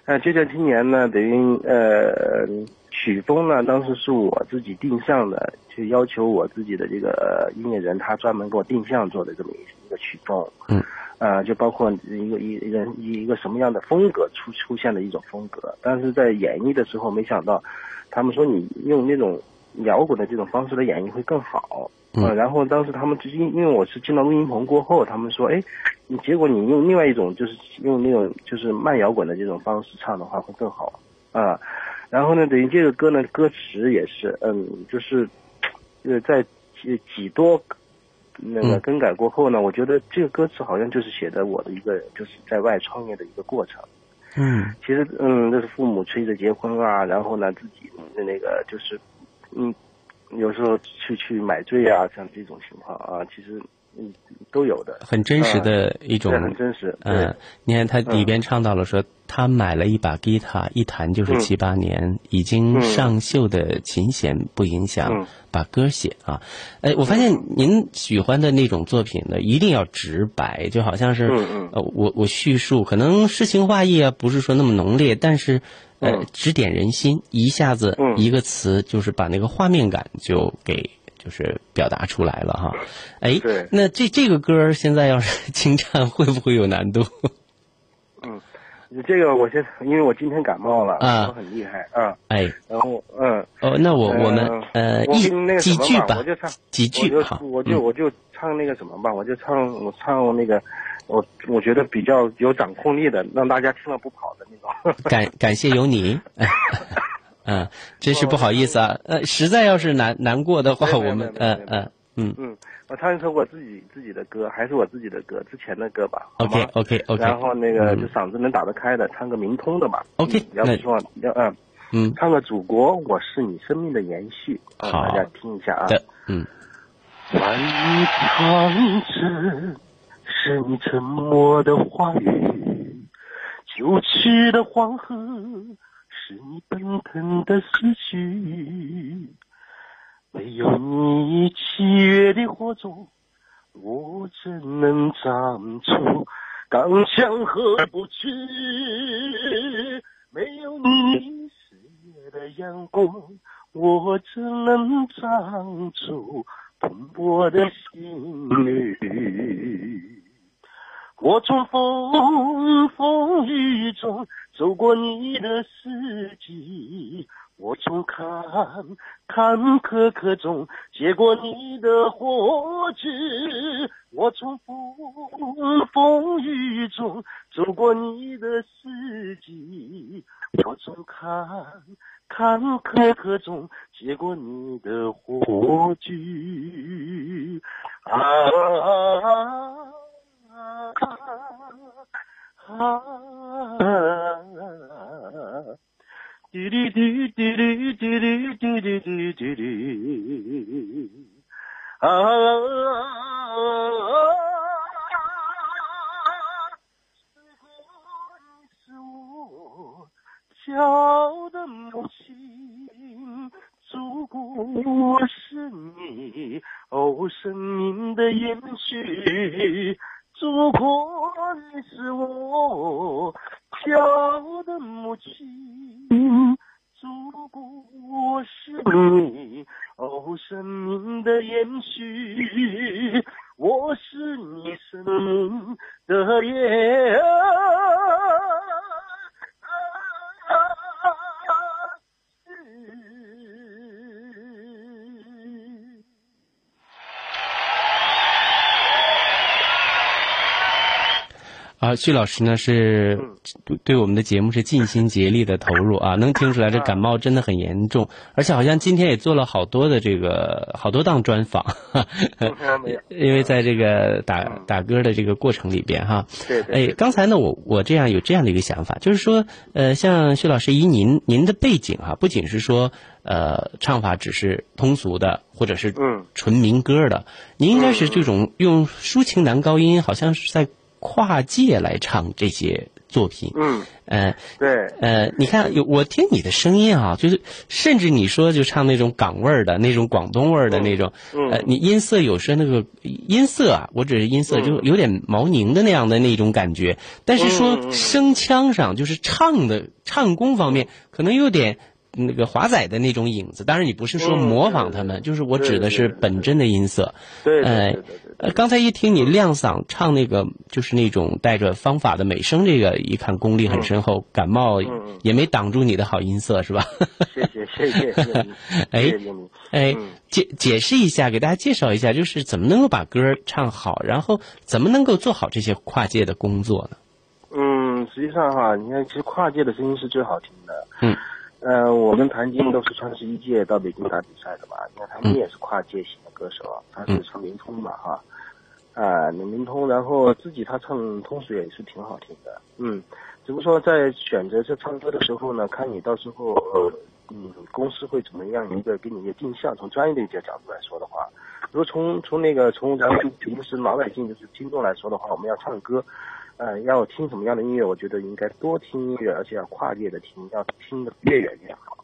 呃，就像今年呢，等于呃曲风呢，当时是我自己定向的，就要求我自己的这个呃音乐人，他专门给我定向做的这么一一个曲风。嗯。呃，就包括一个一一个一个什么样的风格出出现的一种风格，但是在演绎的时候，没想到他们说你用那种摇滚的这种方式的演绎会更好。嗯呃，然后当时他们就因因为我是进到录音棚过后，他们说，哎，你结果你用另外一种就是用那种就是慢摇滚的这种方式唱的话会更好啊。然后呢，等于这个歌呢，歌词也是，嗯，就是呃在几几多那个更改过后呢，我觉得这个歌词好像就是写的我的一个就是在外创业的一个过程。嗯其实，嗯，这是父母催着结婚啊，然后呢，自己的那个就是，嗯，有时候去去买醉啊，像这种情况啊，其实嗯都有的，很真实的一种，对很真实。嗯对，你看他里边唱到了说，他买了一把吉他，一弹就是嗯七八年，已经上锈的琴弦不影响嗯把歌写啊。哎，我发现您喜欢的那种作品呢，一定要直白，就好像是呃，我我叙述可能诗情画意啊，不是说那么浓烈，但是呃嗯，指点人心，一下子嗯一个词就是把那个画面感就给。就是表达出来了哈，哎对，那这这个歌现在要是 清唱会不会有难度？嗯，这个我先，因为我今天感冒了，啊我很厉害啊，哎，然后嗯，哦，那我我们呃一几句吧我就唱几句我好就我就嗯我就唱那个什么吧，我就唱我唱那个，我我觉得比较有掌控力的，让大家听了不跑的那种。感感谢有你，嗯，真是不好意思啊，呃，实在要是难难过的话，我们没有呃呃嗯嗯，我唱一首我自己自己的歌，还是我自己的歌，之前的歌吧。OK OK OK 然后那个嗯就嗓子能打得开的，唱个明通的吧。OK，要不说要嗯嗯，唱个祖国，我是你生命的延续，啊大家听一下啊。的，嗯，万里长征是你沉默的话语，九尺的黄河是你奔腾的思绪。没有你七月的火种，我怎能长出刚强和不屈？没有你四月的阳光，我怎能长出蓬勃的心绿？我从风风雨中走过你的四季，我从坎坎坷坷中接过你的火炬，我从风风雨中走过你的四季，我从坎坎坷坷中接过你的火炬，啊。啊，滴滴滴滴滴滴滴滴滴滴滴滴，啊，是我教的母亲，祖国是你，哦，生命的延续。祖国，你是我骄傲的母亲，祖国是你哦生命的延续，我是你生命的延续啊，徐老师呢是对对我们的节目是尽心竭力的投入啊，能听出来这感冒真的很严重，而且好像今天也做了好多的这个好多档专访，因为在这个打打歌的这个过程里边哈。对对。哎，刚才呢，我我这样有这样的一个想法，就是说，呃，像徐老师以您您的背景哈，不仅是说呃唱法只是通俗的，或者是纯民歌的，您应该是这种用抒情男高音，好像是在。跨界来唱这些作品，嗯，呃，对，呃，你看有我听你的声音啊，就是甚至你说就唱那种港味儿的那种广东味儿的那种，呃，你音色有时那个音色啊，我只是音色就有点毛宁的那样的那种感觉，但是说声腔上就是唱的唱功方面可能有点。那个华仔的那种影子，当然你不是说模仿他们，就是我指的是本真的音色。对，呃，刚才一听你亮嗓唱那个，就是那种带着方法的美声，这个一看功力很深厚，感冒也没挡住你的好音色，是吧？谢谢谢谢谢谢。哎 哎，解解释一下，给大家介绍一下，就是怎么能够把歌唱好，然后怎么能够做好这些跨界的工作呢？嗯，实际上哈，你看，其实跨界的声音是最好听的。嗯。呃，我跟谭晶都是川十一届到北京打比赛的嘛，你看谭晶也是跨界型的歌手，他是唱民通嘛哈，啊，民通，然后自己他唱通俗也是挺好听的，嗯，只不过说在选择这唱歌的时候呢，看你到时候呃，嗯，公司会怎么样一个给你一个定向，从专业的一个角度来说的话，如果从从那个从咱们平时老百姓就是听众来说的话，我们要唱歌。呃，要听什么样的音乐？我觉得应该多听音乐，而且要跨界的听，要听的越远越好。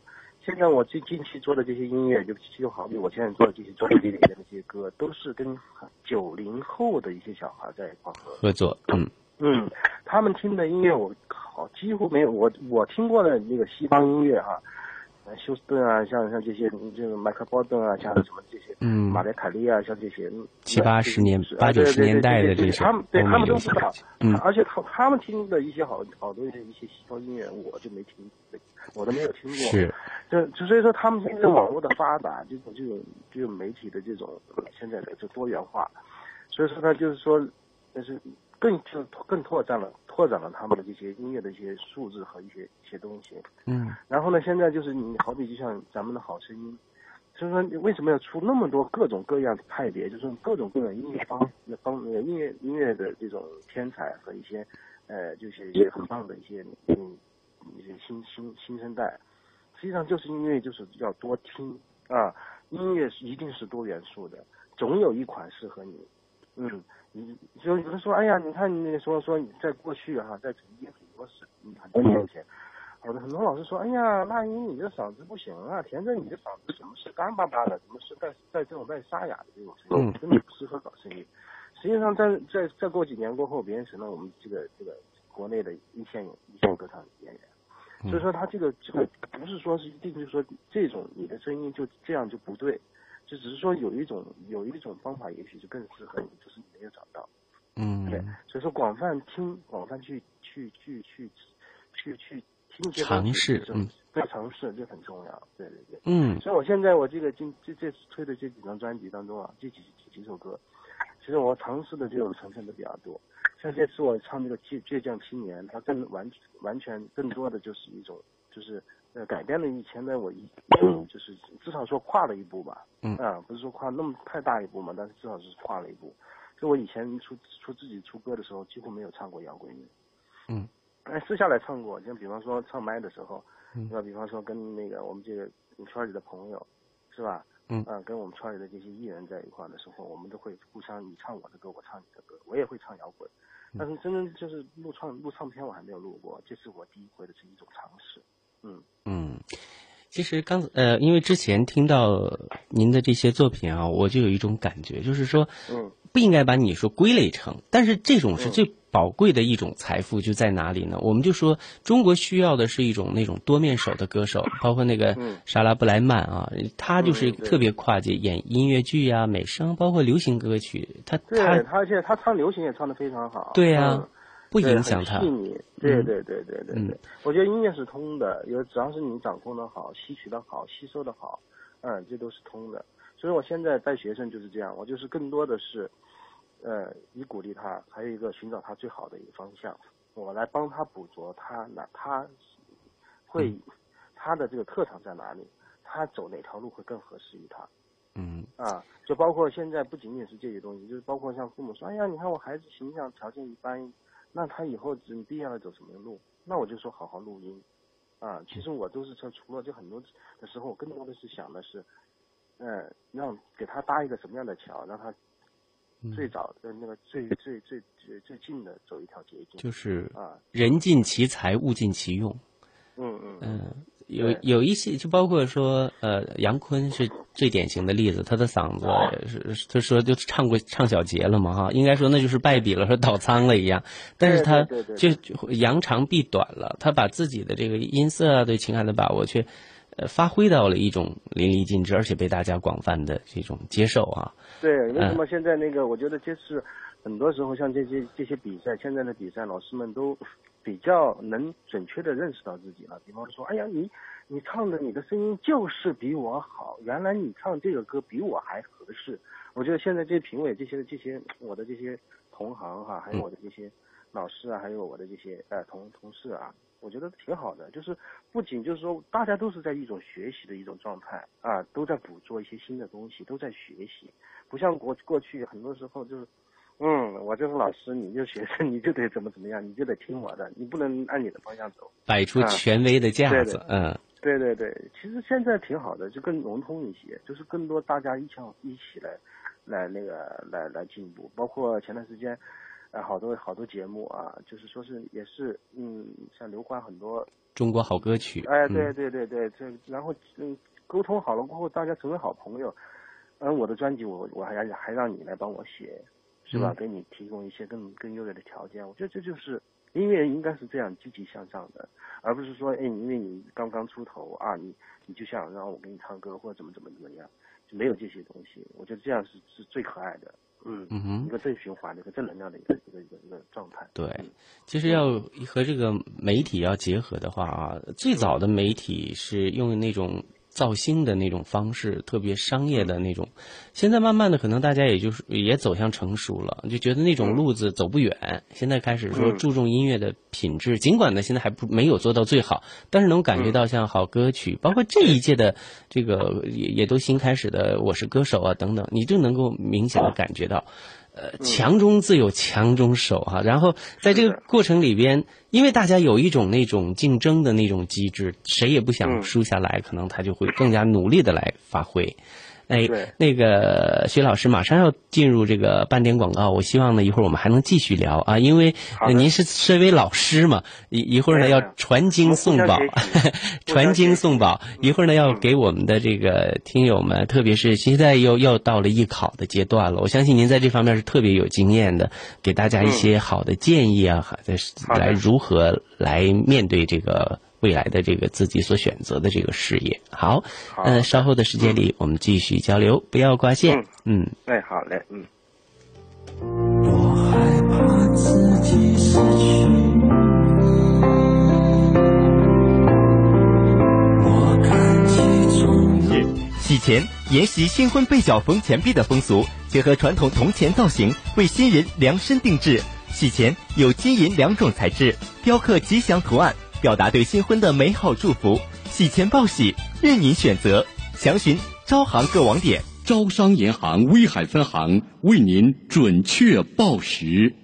现在我最近期做的这些音乐，就就好比我现在做的这些专辑里面的那些歌，都是跟九零后的一些小孩在一块合作。嗯嗯，他们听的音乐我靠几乎没有，我我听过的那个西方音乐哈。休斯顿啊，像像这些，这个麦克尔·波顿啊，像什么这些，嗯，马雷·凯利啊，像这些，七八十年、八九十年代的这些，他们对他们都知道，嗯，而且他他们听的一些好好多一些一些西方音乐，我就没听，我都没有听过，是，就就所以说他们现在网络的发达，这种这种这种媒体的这种现在的就多元化，所以说呢，就是说，就是更就更拓展了。拓展了他们的这些音乐的一些素质和一些一些东西，嗯，然后呢，现在就是你好比就像咱们的好声音，所以说为什么要出那么多各种各样的派别，就是各种各样音乐方方音乐音乐的这种天才和一些呃，就是一些很棒的一些嗯一些新新新生代，实际上就是音乐就是要多听啊，音乐一定是多元素的，总有一款适合你，嗯。你就有人说，哎呀，你看你那个说说你在过去哈，在曾经很多时很多年前，好的很多老师说，哎呀，那英你这嗓子不行啊，田震你这嗓子怎么是干巴巴的，怎么是带带这种带沙哑的这种声音，根本不适合搞声音。实际上在在再过几年过后，别人成了我们这个这个国内的一线一线歌唱演员。所以说他这个这个不是说是一定就是说这种你的声音就这样就不对，就只是说有一种有一种方法也许就更适合你，就是你没有找到。嗯，对，所以说广泛听，广泛去去去去去去听一些尝试，嗯，对，尝试这很重要，对对对，嗯。所以我现在我这个今这这次推的这几张专辑当中啊，这几几首歌，其实我尝试的这种成分都比较多。像这次我唱这个倔倔强青年，它更完完全更多的就是一种就是呃改变了以前的我一就是至少说跨了一步吧，嗯啊不是说跨那么太大一步嘛，但是至少是跨了一步。就我以前出出自己出歌的时候，几乎没有唱过摇滚乐，嗯，哎私下来唱过，像比方说唱麦的时候，嗯对吧？比方说跟那个我们这个圈里的朋友，是吧？嗯啊，跟我们圈里的这些艺人在一块的时候，我们都会互相你唱我的歌，我唱你的歌，我也会唱摇滚。但是真正就是录唱录唱片，我还没有录过，这是我第一回的是一种尝试。嗯。嗯，其实刚呃，因为之前听到您的这些作品啊，我就有一种感觉，就是说，嗯，不应该把你说归类成，但是这种是最宝贵的一种财富，就在哪里呢？我们就说中国需要的是一种那种多面手的歌手，包括那个嗯。莎拉布莱曼啊，他就是特别跨界，演音乐剧呀、美声，包括流行歌曲，他对他他，而且他唱流行也唱的非常好。对呀嗯不影响他细腻。对嗯对对对对对，嗯我觉得音乐是通的，有只要是你掌控的好，吸取的好，吸收的好，嗯，这都是通的。所以我现在带学生就是这样，我就是更多的是，呃，以鼓励他，还有一个寻找他最好的一个方向，我来帮他捕捉他那他会、嗯他的这个特长在哪里，他走哪条路会更合适于他。嗯啊，就包括现在不仅仅是这些东西，就是包括像父母说，哎呀，你看我孩子形象条件一般，那他以后你毕业了走什么路？那我就说好好录音，啊，其实我都是说，除了就很多的时候，我更多的是想的是，呃，让给他搭一个什么样的桥，让他最早的那个最最最最最近的走一条捷径，就是啊，人尽其才，物尽其用。嗯嗯。嗯，有有一些，就包括说，呃，杨坤是最典型的例子，他的嗓子是，他说就唱过唱小节了嘛，哈，应该说那就是败笔了，说倒仓了一样。但是他就就扬长避短了，他把自己的这个音色啊，对情感的把握，却呃发挥到了一种淋漓尽致，而且被大家广泛的这种接受啊。对，为什嗯么现在那个？我觉得就是很多时候像这些这些比赛，现在的比赛老师们都比较能准确的认识到自己了。比方说，哎呀，你你唱的你的声音就是比我好，原来你唱这个歌比我还合适。我觉得现在这些评委、这些这些我的这些同行哈、还有我的这些老师啊，还有我的这些呃同同事啊，我觉得挺好的。就是不仅就是说大家都是在一种学习的一种状态啊，都在捕捉一些新的东西，都在学习。不像过过去很多时候就是，嗯，我就是老师，你就学生，你就得怎么怎么样，你就得听我的，你不能按你的方向走。摆出啊权威的架子，对嗯对对对，其实现在挺好的，就更融通一些，就是更多大家一起一起来，来那个来来进步。包括前段时间，呃，好多好多节目啊，就是说是也是，嗯，像刘欢很多，中国好歌曲，哎，嗯对对对对，这然后嗯，沟通好了过后，大家成为好朋友。嗯，我的专辑我我还让还让你来帮我写，是吧？嗯给你提供一些更更优越的条件，我觉得这就是音乐应该是这样积极向上的，而不是说，哎，因为你刚刚出头啊，你你就想让我给你唱歌或者怎么怎么怎么样，就没有这些东西。我觉得这样是是最可爱的，嗯，嗯哼一个正循环的、一个正能量的一个一个一个一个状态。对，其实要和这个媒体要结合的话啊，最早的媒体是用那种造星的那种方式，特别商业的那种。现在慢慢的，可能大家也就是也走向成熟了，就觉得那种路子走不远。现在开始说嗯注重音乐的品质，尽管呢现在还不没有做到最好，但是能感觉到像好歌曲，包括这一届的这个也也都新开始的《我是歌手》啊等等，你就能够明显的感觉到。呃，强中自有强中手哈、然后在这个过程里边，因为大家有一种那种竞争的那种机制，谁也不想输下来，可能他就会更加努力的来发挥。哎，那个徐老师马上要进入这个半点广告，我希望呢一会儿我们还能继续聊啊，因为您是身为老师嘛，一一会儿呢要传经 送宝，传经送宝，一会儿呢要给我们的这个听友们，特别是现在又又到了艺考的阶段了，我相信您在这方面是特别有经验的，给大家一些好的建议啊，来如何来面对这个。未来的这个自己所选择的这个事业，好，嗯，稍后的时间里我们继续交流，不要挂线，嗯，哎，好嘞，嗯。洗钱沿袭新婚被脚缝钱币的风俗，结合传统铜钱造型，为新人量身定制。洗钱有金银两种材质，雕刻吉祥图案。表达对新婚的美好祝福，喜钱报喜，任您选择。详询招行各网点。招商银行威海分行为您准确报时。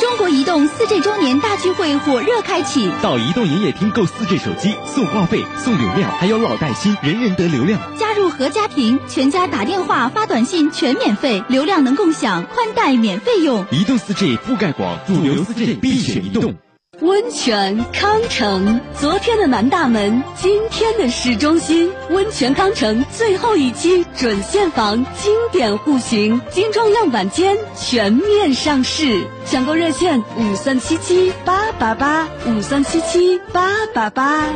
中国移动四 G 周年大聚会火热开启，到移动营业厅购四 G 手机送话费、送流量，还有老带新，人人得流量。加入合家庭，全家打电话、发短信全免费，流量能共享，宽带免费用。移动四 G 覆盖广，主流四 G 必选移动。温泉康城，昨天的南大门，今天的市中心。温泉康城最后一期准现房经典户型精装样板间全面上市，抢购热线五三七七八八八五三七七八八八。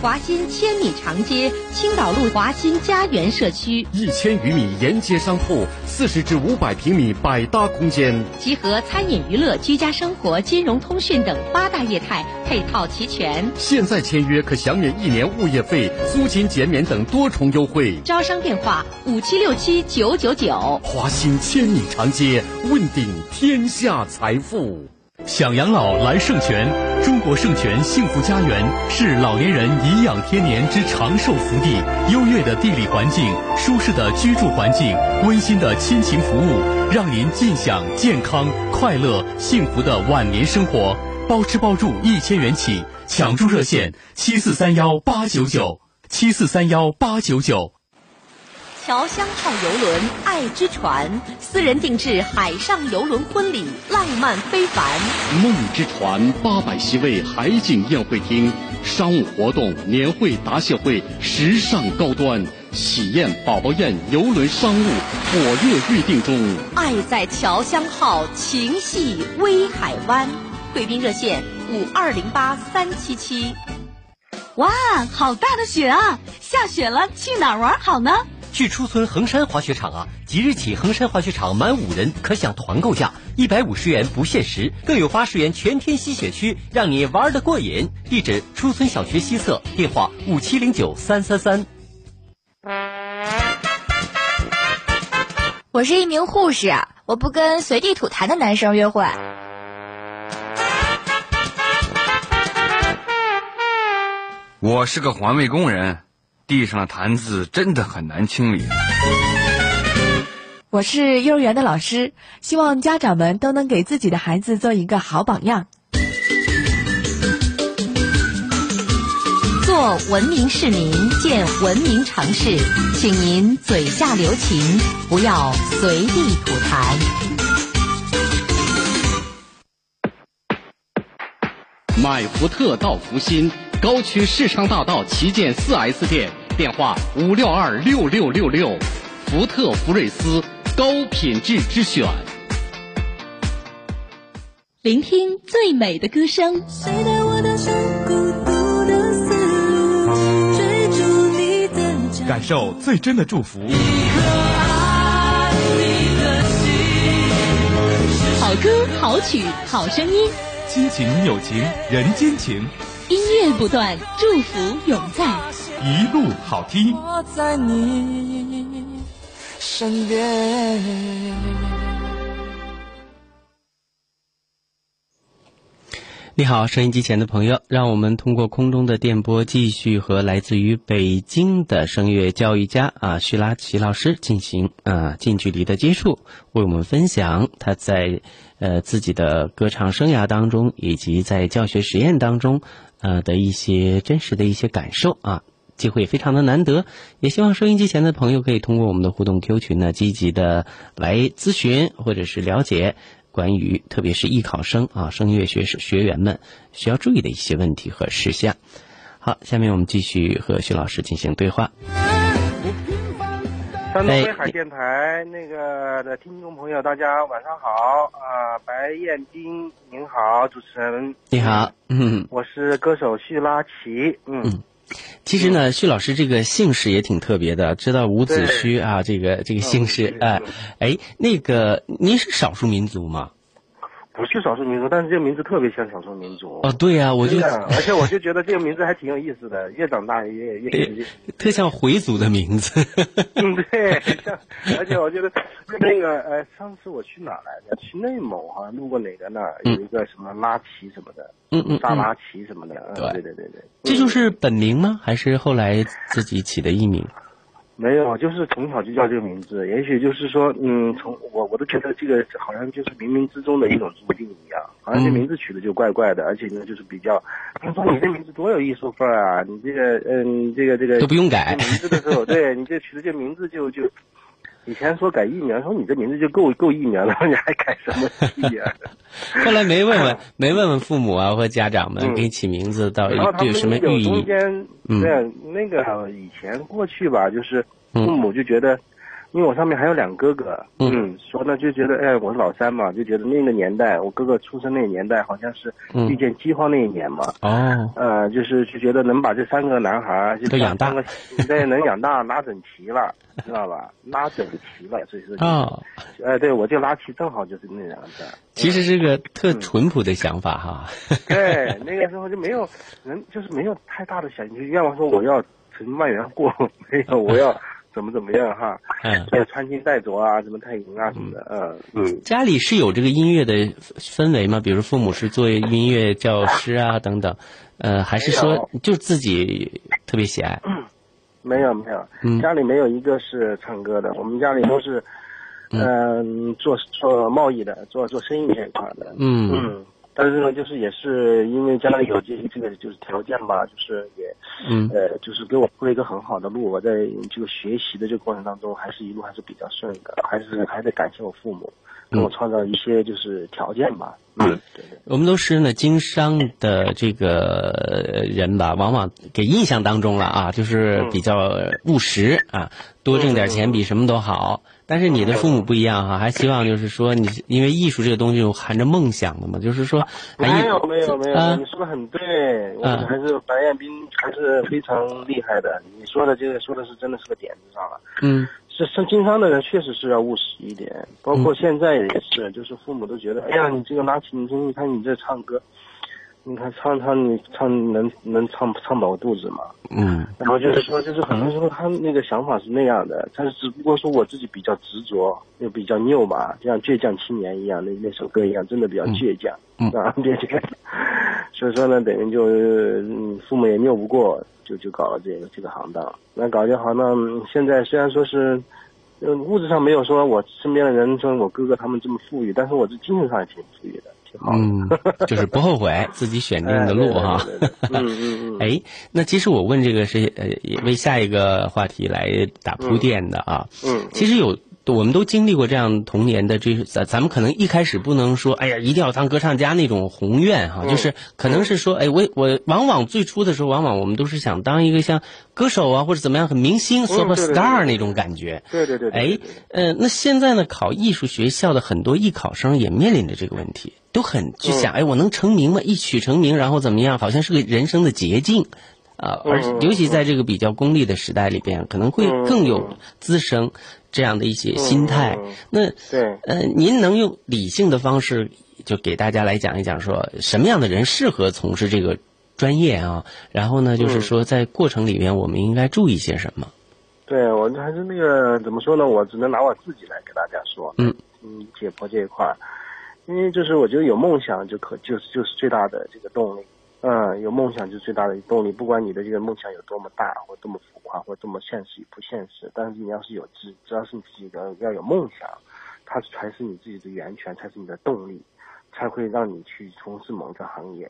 华新千米长街青岛路华新家园社区，一千余米沿街商铺，四十至五百平米百搭空间，集合餐饮、娱乐、居家生活、金融、通讯等八大业态，配套齐全。现在签约可享免一年物业费、租金减免等多重优惠。招商电话：五七六七九九九。华新千米长街，问鼎天下财富。想养老来圣泉，中国圣泉幸福家园是老年人颐养天年之长寿福地。优越的地理环境，舒适的居住环境，温馨的亲情服务，让您尽享健康、快乐、幸福的晚年生活。包吃包住一千元起，抢注热线七四三幺八九九七四三幺八九九。侨香号游轮爱之船，私人定制海上游轮婚礼，浪漫非凡。梦之船八百席位海景宴会厅，商务活动、年会、答谢会，时尚高端，喜宴、宝宝宴、游轮商务火热预定中。爱在侨香号，情系威海湾。贵宾热线五二零八三七七。哇，好大的雪啊！下雪了，去哪儿玩好呢？去初村衡山滑雪场啊！即日起，衡山滑雪场满五人可享团购价一百五十元不限时，更有八十元全天吸雪区，让你玩得过瘾。地址：初村小学西侧，电话：五七零九三三三。我是一名护士，我不跟随地吐痰的男生约会。我是个环卫工人。地上的坛子真的很难清理。我是幼儿园的老师，希望家长们都能给自己的孩子做一个好榜样。做文明市民，建文明城市，请您嘴下留情，不要随地吐痰。买福特到福新高区市场大道旗舰 4S 店。电话五六二六六六六，福特福睿斯高品质之选。聆听最美的歌声，感受最真的祝福。好歌好曲好声音，亲情友情人间情，音乐不断，祝福永在。一路好听。我在你身边。你好，收音机前的朋友，让我们通过空中的电波，继续和来自于北京的声乐教育家啊徐拉奇老师进行啊近距离的接触，为我们分享他在呃自己的歌唱生涯当中，以及在教学实验当中呃的一些真实的一些感受啊。机会非常的难得，也希望收音机前的朋友可以通过我们的互动 Q 群呢，积极的来咨询或者是了解关于特别是艺考生啊声乐学学员们需要注意的一些问题和事项。好，下面我们继续和徐老师进行对话。山东威海电台那个的听众朋友，大家晚上好啊！白彦斌，您好，主持人。你好，嗯，我是歌手徐拉奇，嗯。其实呢，徐老师这个姓氏也挺特别的，知道伍子胥啊，这个这个姓氏，哎，哎，那个您是少数民族吗？不是少数民族，但是这个名字特别像少数民族。哦，对呀，我就，而且我就觉得这个名字还挺有意思的，越长大越越越 特像回族的名字。嗯，对，像，而且我觉得那个呃，上次我去哪来着？去内蒙好像路过哪个那儿有一个什么拉齐什么的，嗯嗯，扎拉齐什么的。对对对对对。这就是本名吗？还是后来自己起的艺名？没有，就是从小就叫这个名字。也许就是说，嗯，从我我都觉得这个好像就是冥冥之中的一种注定一样，好像这名字取的就怪怪的，而且呢，就是比较，听说你这名字多有艺术范儿啊，你这个，嗯，这个这个都不用改名字的时候，对你这取的这名字就就，以前说改艺名，说你这名字就够够艺名了，你还改什么艺名？后来没问问没问问父母啊或家长们给你起名字到底有什么寓意？中间对那个以前过去吧，就是父母就觉得，因为我上面还有两个哥哥，嗯，说呢就觉得哎我是老三嘛，就觉得那个年代我哥哥出生那个年代好像是遇见饥荒那一年嘛，哦，呃就是就觉得能把这三个男孩就养大，对能养大拉整齐了，知道吧？拉整齐了，所以说哦，哎对我就拉齐正好就是那样子。其实是个特淳朴的想法哈。对，那个时候就没有人，就是没有太大的想就愿望说我要成万元户，没有我要怎么怎么样哈，嗯，要穿金戴镯啊，什么太银啊什么的，嗯。嗯。家里是有这个音乐的氛围吗？比如父母是做音乐教师啊等等，呃，还是说就自己特别喜爱？没有没有，家里没有一个是唱歌的，我们家里都是。嗯，做做贸易的，做做生意这一块的，嗯。嗯，但是呢，就是也是因为家里有这这个就是条件吧，就是也，嗯呃，就是给我铺了一个很好的路，我在这个学习的这个过程当中，还是一路还是比较顺的，还是还得感谢我父母，给我创造一些就是条件吧，嗯，对对。我们都是呢经商的这个人吧，往往给印象当中了啊，就是比较务实啊，多挣点钱比什么都好。但是你的父母不一样哈，还希望就是说你，因为艺术这个东西含着梦想的嘛，就是说，没有没有没有，你说的很对，我还是白彦斌还是非常厉害的，你说的这个说的是真的是个点子上了，嗯，是是经商的人确实是要务实一点，包括现在也是，就是父母都觉得，哎呀，你这个拿琴，你你看你这唱歌。你看唱唱你唱能能唱唱饱肚子吗？嗯，然后就是说，就是很多时候他那个想法是那样的，但是只不过说我自己比较执着，又比较拗吧，就像倔强青年一样，那那首歌一样，真的比较倔强，啊，倔强。所以说呢，等于就嗯，父母也拗不过，就就搞了这个这个行当。那搞这行当，现在虽然说是，嗯，物质上没有说我身边的人说我哥哥他们这么富裕，但是我这精神上也挺富裕的。嗯，就是不后悔自己选定的路哈。嗯嗯嗯。哎，那其实我问这个是呃，为下一个话题来打铺垫的啊。嗯。其实有，我们都经历过这样童年的这，咱咱们可能一开始不能说，哎呀，一定要当歌唱家那种宏愿哈，就是可能是说，哎，我我往往最初的时候，往往我们都是想当一个像歌手啊或者怎么样很明星 super star 那种感觉。对对对。哎，呃，那现在呢，考艺术学校的很多艺考生也面临着这个问题。都很去想，哎，我能成名吗？一曲成名，然后怎么样？好像是个人生的捷径，啊，而尤其在这个比较功利的时代里边，可能会更有滋生这样的一些心态。那对，呃，您能用理性的方式，就给大家来讲一讲，说什么样的人适合从事这个专业啊？然后呢，就是说在过程里边，我们应该注意些什么？对我还是那个怎么说呢？我只能拿我自己来给大家说，嗯嗯，解剖这一块儿。因为就是我觉得有梦想就可就是就是最大的这个动力，嗯，有梦想就是最大的动力。不管你的这个梦想有多么大，或多么浮夸，或多么现实与不现实，但是你要是有只只要是你自己的要有梦想，它才是你自己的源泉，才是你的动力，才会让你去从事某个行业。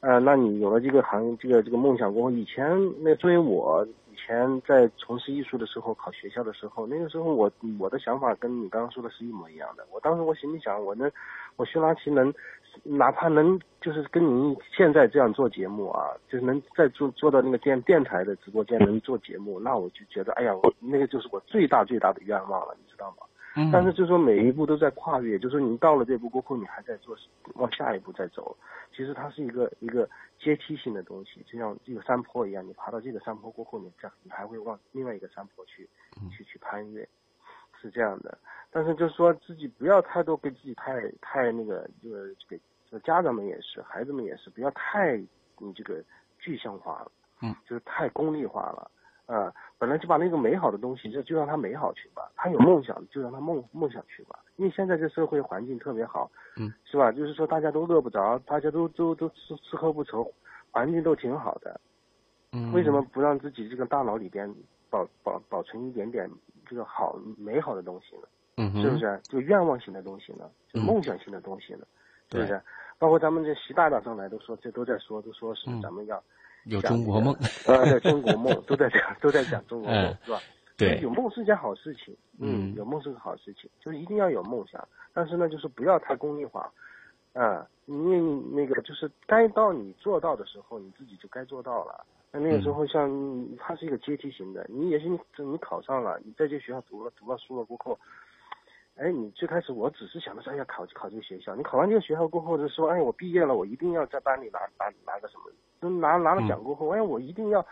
呃，那你有了这个行这个这个梦想过后，以前那作为我前在从事艺术的时候，考学校的时候，那个时候我我的想法跟你刚刚说的是一模一样的。我当时我心里想，我能我薛拉奇能，哪怕能就是跟您现在这样做节目啊，就是能再做做到那个电电台的直播间能做节目，那我就觉得，哎呀，我那个就是我最大最大的愿望了，你知道吗？嗯但是就是说每一步都在跨越，就是说你到了这步过后，你还在做往下一步再走。其实它是一个一个阶梯性的东西，就像这个山坡一样，你爬到这个山坡过后，你这样你还会往另外一个山坡去去去攀越，是这样的。但是就是说自己不要太多给自己太太那个，就是这个这个家长们也是，孩子们也是，不要太你这个具象化了，嗯，就是太功利化了。啊、本来就把那个美好的东西，就就让他美好去吧。他有梦想，就让他梦梦想去吧。因为现在这社会环境特别好，嗯，是吧？就是说大家都饿不着，大家都都都吃吃喝不愁，环境都挺好的。嗯为什么不让自己这个大脑里边保保保存一点点这个好美好的东西呢？嗯是不是？就愿望型的东西呢？就嗯梦想型的东西呢？是不是？包括咱们这习大大上来都说，这都在说，都说是嗯咱们要有中国梦这个呃，对中国梦都在讲，都在讲中国梦嗯，是吧？对有梦是件好事情，嗯有梦是个好事情，就是一定要有梦想，但是呢，就是不要太功利化，啊、你你那个就是该到你做到的时候，你自己就该做到了。那那个时候像它是一个阶梯型的，你也许你你考上了，你在这学校读了读了书了过后，哎，你最开始我只是想的是，哎呀，考考这个学校。你考完这个学校过后，就说，哎，我毕业了，我一定要在班里拿拿拿个什么，就拿拿了奖过后，哎，我一定要，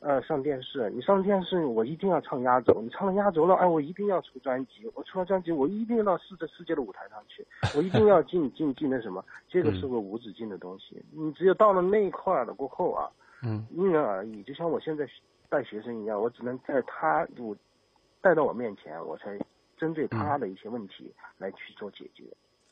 呃，上电视。你上电视，我一定要唱压轴。你唱了压轴了，哎，我一定要出专辑。我出了专辑，我一定要到世界世界的舞台上去，我一定要进 进进那什么。这个是个无止境的东西。你只有到了那一块儿了过后啊，嗯因人而异。就像我现在带学生一样，我只能在他我带到我面前，我才针对他的一些问题来去做解决。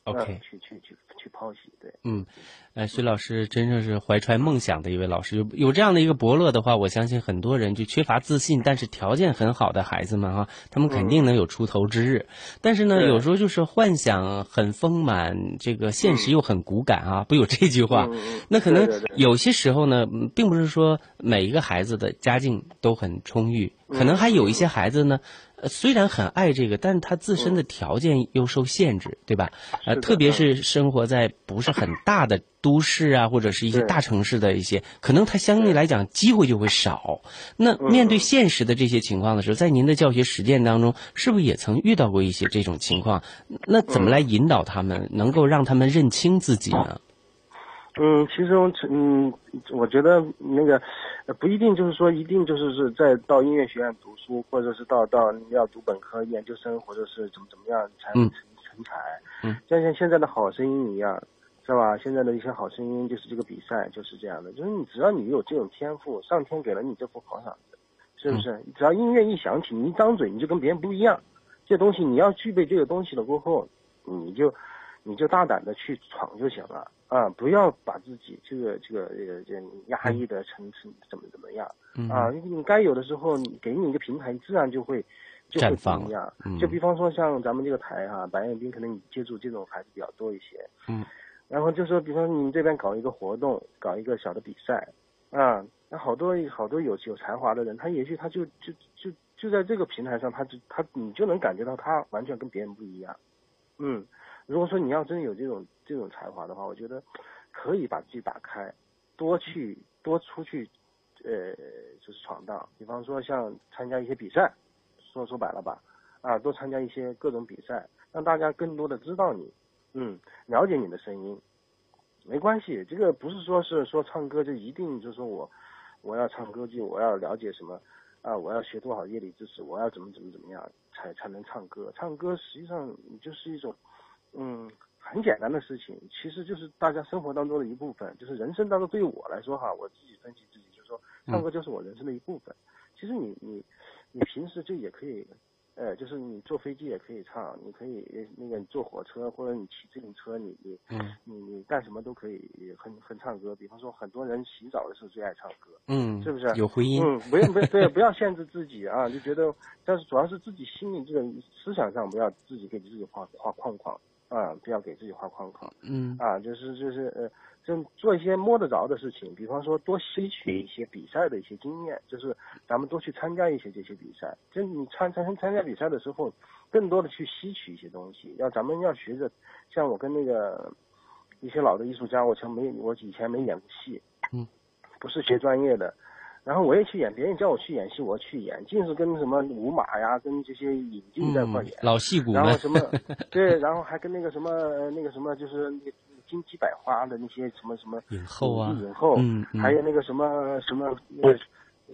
OK 呃去去去去剖析，对。嗯，呃，徐老师真正是怀揣梦想的一位老师。有有这样的一个伯乐的话，我相信很多人就缺乏自信，但是条件很好的孩子们哈，他们肯定能有出头之日。但是呢，有时候就是幻想很丰满，这个现实又很骨感啊，不有这句话？那可能有些时候呢，嗯并不是说每一个孩子的家境都很充裕，可能还有一些孩子呢，呃虽然很爱这个，但是他自身的条件又受限制，对吧？呃，特别是生活在不是很大的都市啊，或者是一些大城市的一些，可能他相对来讲机会就会少。那嗯面对现实的这些情况的时候，在您的教学实践当中，是不是也曾遇到过一些这种情况？那怎么来引导他们，能够让他们认清自己呢？嗯，其实我嗯，我觉得那个呃不一定就是说一定就是是在到音乐学院读书，或者是到到要读本科、研究生，或者是怎么怎么样才能嗯成成才。嗯，就像现在的好声音一样，是吧？现在的一些好声音就是这个比赛就是这样的，就是你只要你有这种天赋，上天给了你这副好嗓子，是不是？只要音乐一响起，你一张嘴你就跟别人不一样。这东西你要具备这个东西了过后，你就你就大胆的去闯就行了啊！不要把自己这个这个这个这个压抑的成成怎么怎么样嗯啊！你你该有的时候，你给你一个平台，自然就会就会绽放不一样。嗯就比方说像咱们这个台哈、白彦斌可能你接触这种孩子比较多一些。嗯。然后就说，比方说你们这边搞一个活动，搞一个小的比赛，啊，那好多好多有有才华的人，他也许他就就就就在这个平台上，他就他你就能感觉到他完全跟别人不一样。嗯，如果说你要真有这种这种才华的话，我觉得可以把自己打开，多去多出去，呃，就是闯荡。比方说像参加一些比赛，说说白了吧，啊，多参加一些各种比赛，让大家更多的知道你，嗯，了解你的声音。没关系，这个不是说是说唱歌就一定就是说我我要唱歌就我要了解什么啊，我要学多少乐理知识，我要怎么怎么怎么样才才能唱歌。唱歌实际上就是一种嗯很简单的事情，其实就是大家生活当中的一部分，就是人生当中对于我来说哈，我自己分析自己就是说唱歌就是我人生的一部分。其实你你你平时就也可以。呃，就是你坐飞机也可以唱，你可以呃那个你坐火车或者你骑自行车，你你嗯你你干什么都可以很很唱歌。比方说，很多人洗澡的时候最爱唱歌，嗯，是不是？有回音？嗯，不用不要对，不要限制自己啊，就觉得，但是主要是自己心里这个思想上不要自己给自己画画框框啊，不要给自己画框框。嗯啊，就是就是呃，就做一些摸得着的事情，比方说多吸取一些比赛的一些经验，就是咱们多去参加一些这些比赛。就你参参参加比赛的时候，更多的去吸取一些东西。要咱们要学着，像我跟那个一些老的艺术家，我曾没我以前没演过戏，嗯，不是学专业的。然后我也去演，别人叫我去演戏，我去演，尽是跟什么舞马呀，跟这些引进在一块演。老戏骨们然后什么，对，然后还跟那个什么呃那个什么，就是那金鸡百花的那些什么什么影后啊，影后，嗯嗯还有那个什么什么那个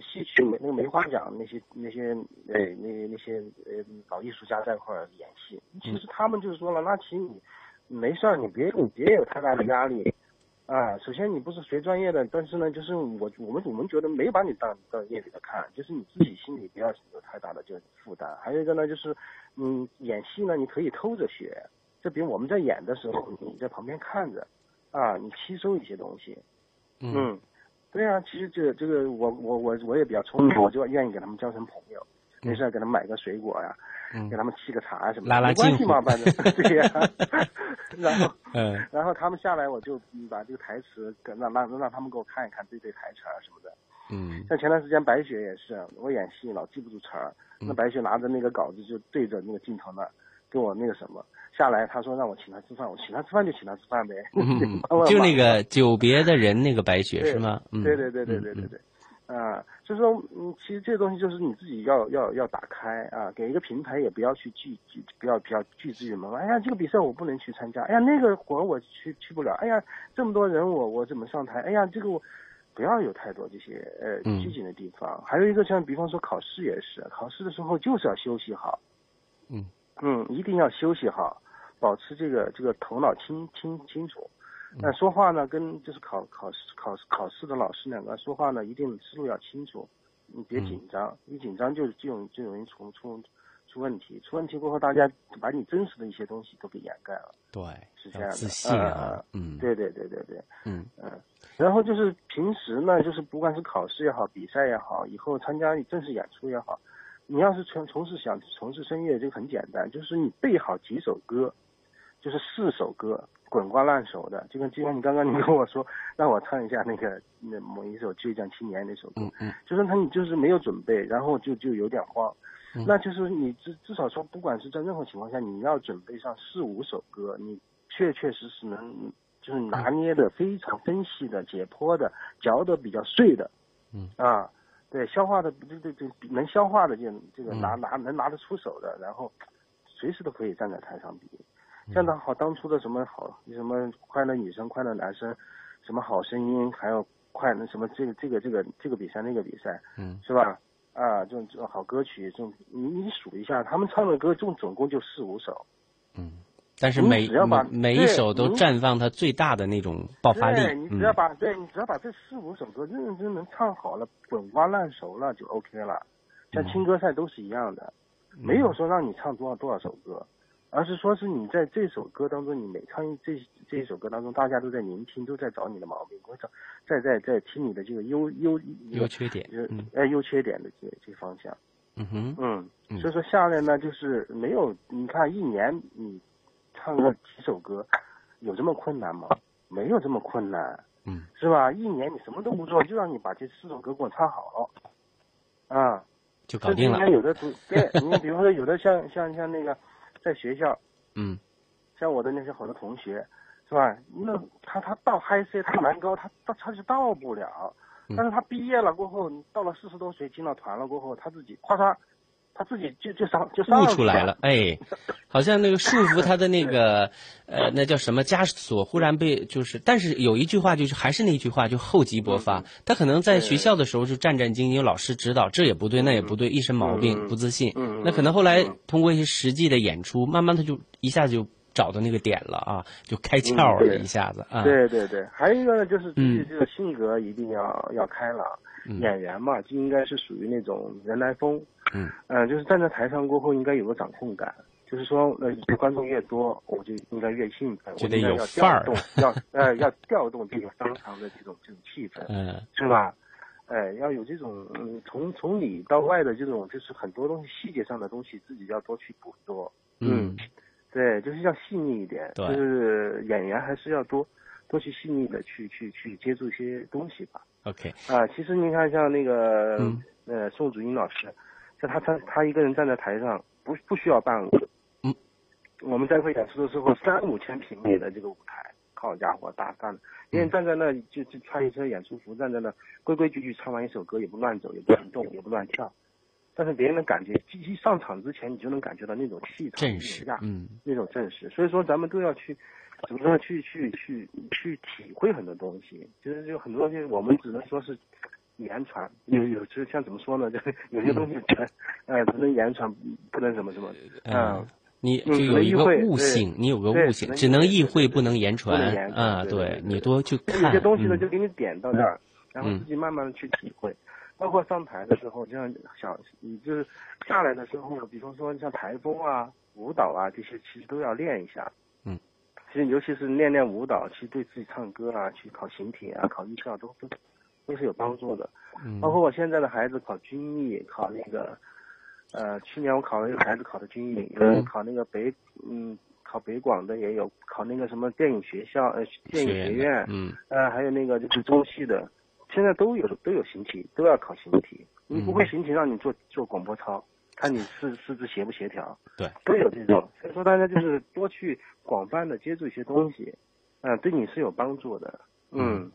戏曲梅那个梅花奖那些那些呃那那些呃老艺术家在一块儿演戏。其实他们就是说了，那其实你没事儿，你别你别有太大的压力。啊，首先你不是学专业的，但是呢，就是我我们我们觉得没把你当当业里的看，就是你自己心里不要有太大的这个负担。还有一个呢，就是你，演戏呢你可以偷着学，就比如我们在演的时候，你在旁边看着，啊，你吸收一些东西。嗯，对啊，其实这个这个我我我我也比较聪明，我就愿意给他们交成朋友，没事给他们买个水果呀，嗯给他们沏个茶什么的，拉拉没关系嘛，反正 对呀、然后嗯然后他们下来，我就嗯把这个台词跟让让让他们给我看一看对对台词儿什么的。嗯像前段时间白雪也是，我演戏老记不住词儿，那白雪拿着那个稿子就对着那个镜头那儿跟我那个什么，下来他说让我请他吃饭，我请他吃饭就请他吃饭呗，就那个久别的人那个白雪是吗？嗯，对对对对对对对，啊，就是说，嗯，其实这个东西就是你自己要要要打开啊，给一个平台也不要去拒拒，不要不要拒之于门外。哎呀，这个比赛我不能去参加，哎呀，那个活我去去不了，哎呀，这么多人我我怎么上台？哎呀，这个我不要有太多这些呃嗯拘谨的地方。还有一个像比方说考试也是，考试的时候就是要休息好，嗯嗯，一定要休息好，保持这个这个头脑清清清楚。那说话呢，跟就是考考试考考试的老师两个说话呢，一定思路要清楚，你别紧张，一紧张就就容就容易出出出问题，出问题过后，大家把你真实的一些东西都给掩盖了，对，是这样的。自。信啊呃，嗯，对对对对对，嗯。嗯，然后就是平时呢，就是不管是考试也好，比赛也好，以后参加正式演出也好，你要是从从事想从事声乐，这个很简单，就是你背好几首歌，就是四首歌，滚瓜烂熟的，就跟就像你刚刚你跟我说，让我唱一下那个那某一首《倔强青年》那首歌，嗯嗯。就是他你就是没有准备，然后就就有点慌，嗯。那就是你至至少说，不管是在任何情况下，你要准备上四五首歌，你确确实实能就是拿捏的非常分析的、解剖的、嚼的比较碎的，嗯。啊，对，消化的这这这能消化的这这个嗯。拿拿能拿得出手的，然后随时都可以站在台上比。嗯。像当好当初的什么好什么快乐女生、快乐男生，什么好声音，还有快那什么这个这个这个这个比赛那个比赛，嗯。是吧？啊，这种这种好歌曲，这种你你数一下，他们唱的歌，总总共就四五首。嗯。但是每只要把每每一首都绽放它最大的那种爆发力。对，你，只嗯。要把、对你只要把这四五首歌认认真真能唱好了，滚瓜烂熟了就 OK 了。像青歌赛都是一样的，没有说让你唱多少多少首歌，而是说是你在这首歌当中，你每唱一这这一首歌当中，大家都在聆听，都在找你的毛病，在在在听你的这个优优优缺点优缺点的这这方向。嗯哼，嗯，嗯所以说下来呢，就是没有你看一年你唱个几首歌，有这么困难吗？没有这么困难，嗯，是吧？一年你什么都不做，就让你把这四首歌给我唱好了，啊，就搞定了甚至应该有的同对，你比如说有的像像像那个在学校，嗯像我的那些好多同学，是吧？那他他到 high C 他蛮高，他他他就到不了。嗯但是他毕业了过后，到了四十多岁进了团了过后，他自己咔嚓，他自己就就上就上出来了，哎，好像那个束缚他的那个 呃，那叫什么枷锁，忽然被就是，但是有一句话就是还是那句话，就厚积薄嗯发。他可能在学校的时候就战战兢兢，有老师指导，这也不对，那也不对，一身毛病，不自信。嗯那可能后来通过一些实际的演出，慢慢他就一下子就找到那个点了啊，就开窍了，一下子啊。对对对，还有一个呢，就是自己嗯这个性格一定要、要开朗。嗯演员嘛，就应该是属于那种人来疯。嗯，呃，就是站在台上过后，应该有个掌控感。就是说，呃，观众越多，我就应该越兴奋，就得有我应该要范儿调动，要 呃要调动这个商场的这种这种气氛，嗯是吧？哎，要有这种嗯，从从里到外的这种，就是很多东西细节上的东西，自己要多去捕捉。嗯，对，就是要细腻一点，就是演员还是要多多去细腻的去去去接触一些东西吧。OK，啊，其实你看像那个、嗯呃宋祖英老师，像他他他一个人站在台上，不不需要伴舞。嗯，我们在会演出的时候，三五千平米的这个舞台，好家伙，大大的，一人站在那就就穿一身演出服站在那，规规矩矩唱完一首歌，也不乱走，也不乱动，也不乱跳。但是别人的感觉，一一上场之前，你就能感觉到那种气场、正式那种，嗯，那种正式。所以说，咱们都要去，怎么说呢？去去去去体会很多东西。其实就很多东西，我们只能说是言传，有有就像怎么说呢？就是有些东西传，呃，只能言传，不能什么什么。嗯，你嗯只就有一个悟性，你有个悟性，只能意意会不能言传啊。对你多去有看些东西呢，嗯就给你点到这儿，然后嗯自己慢慢的去体会。包括上台的时候，就像小，你就是下来的时候，比方说像台风啊、舞蹈啊这些，其实都要练一下。嗯，其实尤其是练练舞蹈，其实对自己唱歌啊、去考形体啊、考艺校都都都是有帮助的。嗯。包括我现在的孩子考军艺，考那个，呃，去年我考了一个孩子考的军艺，有人考那个北，嗯，考北广的也有，考那个什么电影学校，呃，电影学学院嗯。呃，还有那个就是中戏的，现在都有都有形体，都要考形体。你不会形体，让你做做广播操，看你四四肢协不协调，对，都有这种。所以说大家就是多去广泛的接触一些东西，嗯、对你是有帮助的。嗯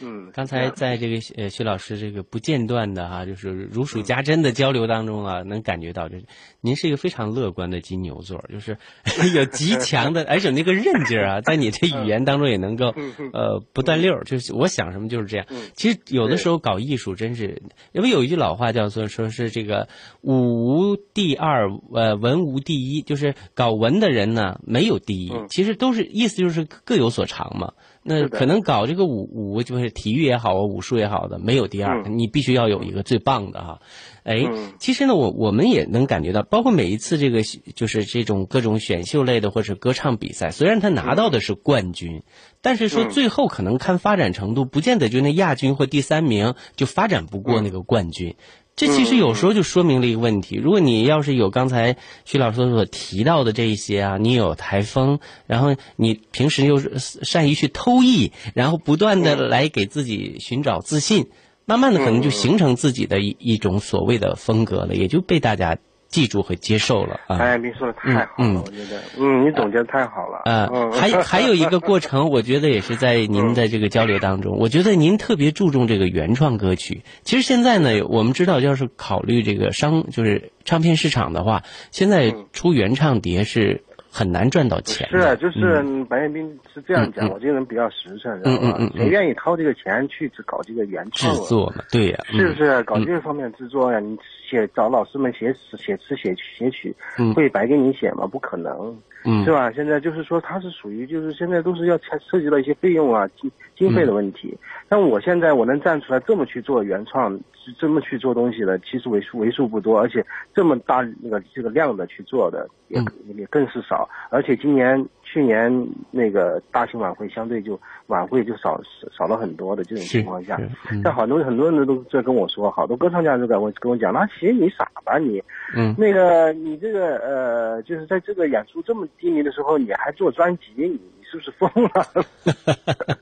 嗯，刚才在这个呃薛老师这个不间断的哈、就是如数家珍的交流当中啊，能感觉到就是您是一个非常乐观的金牛座，就是 有极强的，而且那个韧劲儿啊，在你这语言当中也能够呃不断溜儿，就是我想什么就是这样。其实有的时候搞艺术真是，因为有一句老话叫做说是这个武无第二，呃文无第一，就是搞文的人呢没有第一，其实都是意思就是各有所长嘛。那可能搞这个武武就是体育也好啊，武术也好的，没有第二，你必须要有一个最棒的哈。哎，其实呢，我我们也能感觉到，包括每一次这个就是这种各种选秀类的或者歌唱比赛，虽然他拿到的是冠军，但是说最后可能看发展程度，不见得就那亚军或第三名就发展不过那个冠军。这其实有时候就说明了一个问题：如果你要是有刚才徐老师所提到的这一些啊，你有台风，然后你平时又是善于去偷艺，然后不断的来给自己寻找自信，慢慢的可能就形成自己的一一种所谓的风格了，也就被大家记住和接受了啊。哎，您说的太好了，我觉得，嗯，你总结的太好了。呃，嗯还还有一个过程，我觉得也是在您的这个交流当中，我觉得您特别注重这个原创歌曲。其实现在呢，我们知道，要是考虑这个商，就是唱片市场的话，现在出原唱碟是很难赚到钱。是，啊就是白彦斌是这样讲，我这个人比较实诚，知道吧谁愿意掏这个钱去只搞这个原创制？作嘛，对呀、是不是嗯搞这个方面制作呀？你写找老师们写词、写词、写写曲嗯，会白给你写吗？不可能，嗯是吧？现在就是说，它是属于就是现在都是要涉涉及到一些费用啊、经经费的问题。但我现在我能站出来这么去做原创，这么去做东西的，其实为数为数不多，而且这么大那个这个量的去做的也、嗯。也更是少。而且今年去年那个大型晚会相对就晚会就少少了很多的这种情况下，嗯。但好多很多人都在跟我说，好多歌唱家都在我跟我讲，那行你傻吧你，嗯。那个你这个呃，就是在这个演出这么低迷的时候，你还做专辑，你你是不是疯了？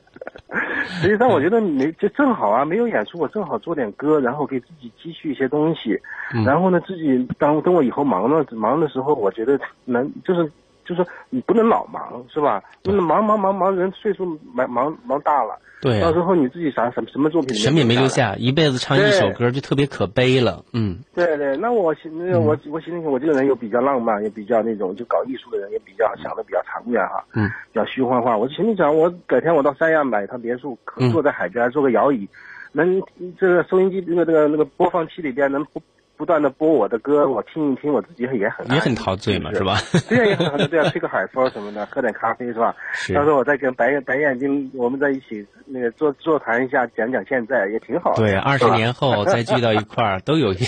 实际上，我觉得没就正好啊，没有演出，我正好做点歌，然后给自己积蓄一些东西，嗯。然后呢，自己当等我以后忙了忙的时候，我觉得能就是就是说你不能老忙是吧？不能忙忙忙忙，人岁数忙忙忙大了，对啊到时候你自己啥什么什么作品什么也没留下，一辈子唱一首歌就特别可悲了。嗯对对，那我心那个我我心里想，我这个人又比较浪漫，也比较那种就搞艺术的人，也比较想的比较长远哈，嗯，比较虚幻化。我就心里想，我改天我到三亚买一套别墅，坐在海边做个摇椅，能这个收音机那个那个那个播放器里边能不不断的播我的歌，我听一听，我自己也很也很陶醉嘛，是吧？对呀，也很很 对啊，吹个海风什么的，喝点咖啡是吧？是到时候我再跟白白眼睛我们在一起那个座座谈一下，讲讲现在也挺好。对，二十年后 再聚到一块儿，都有一，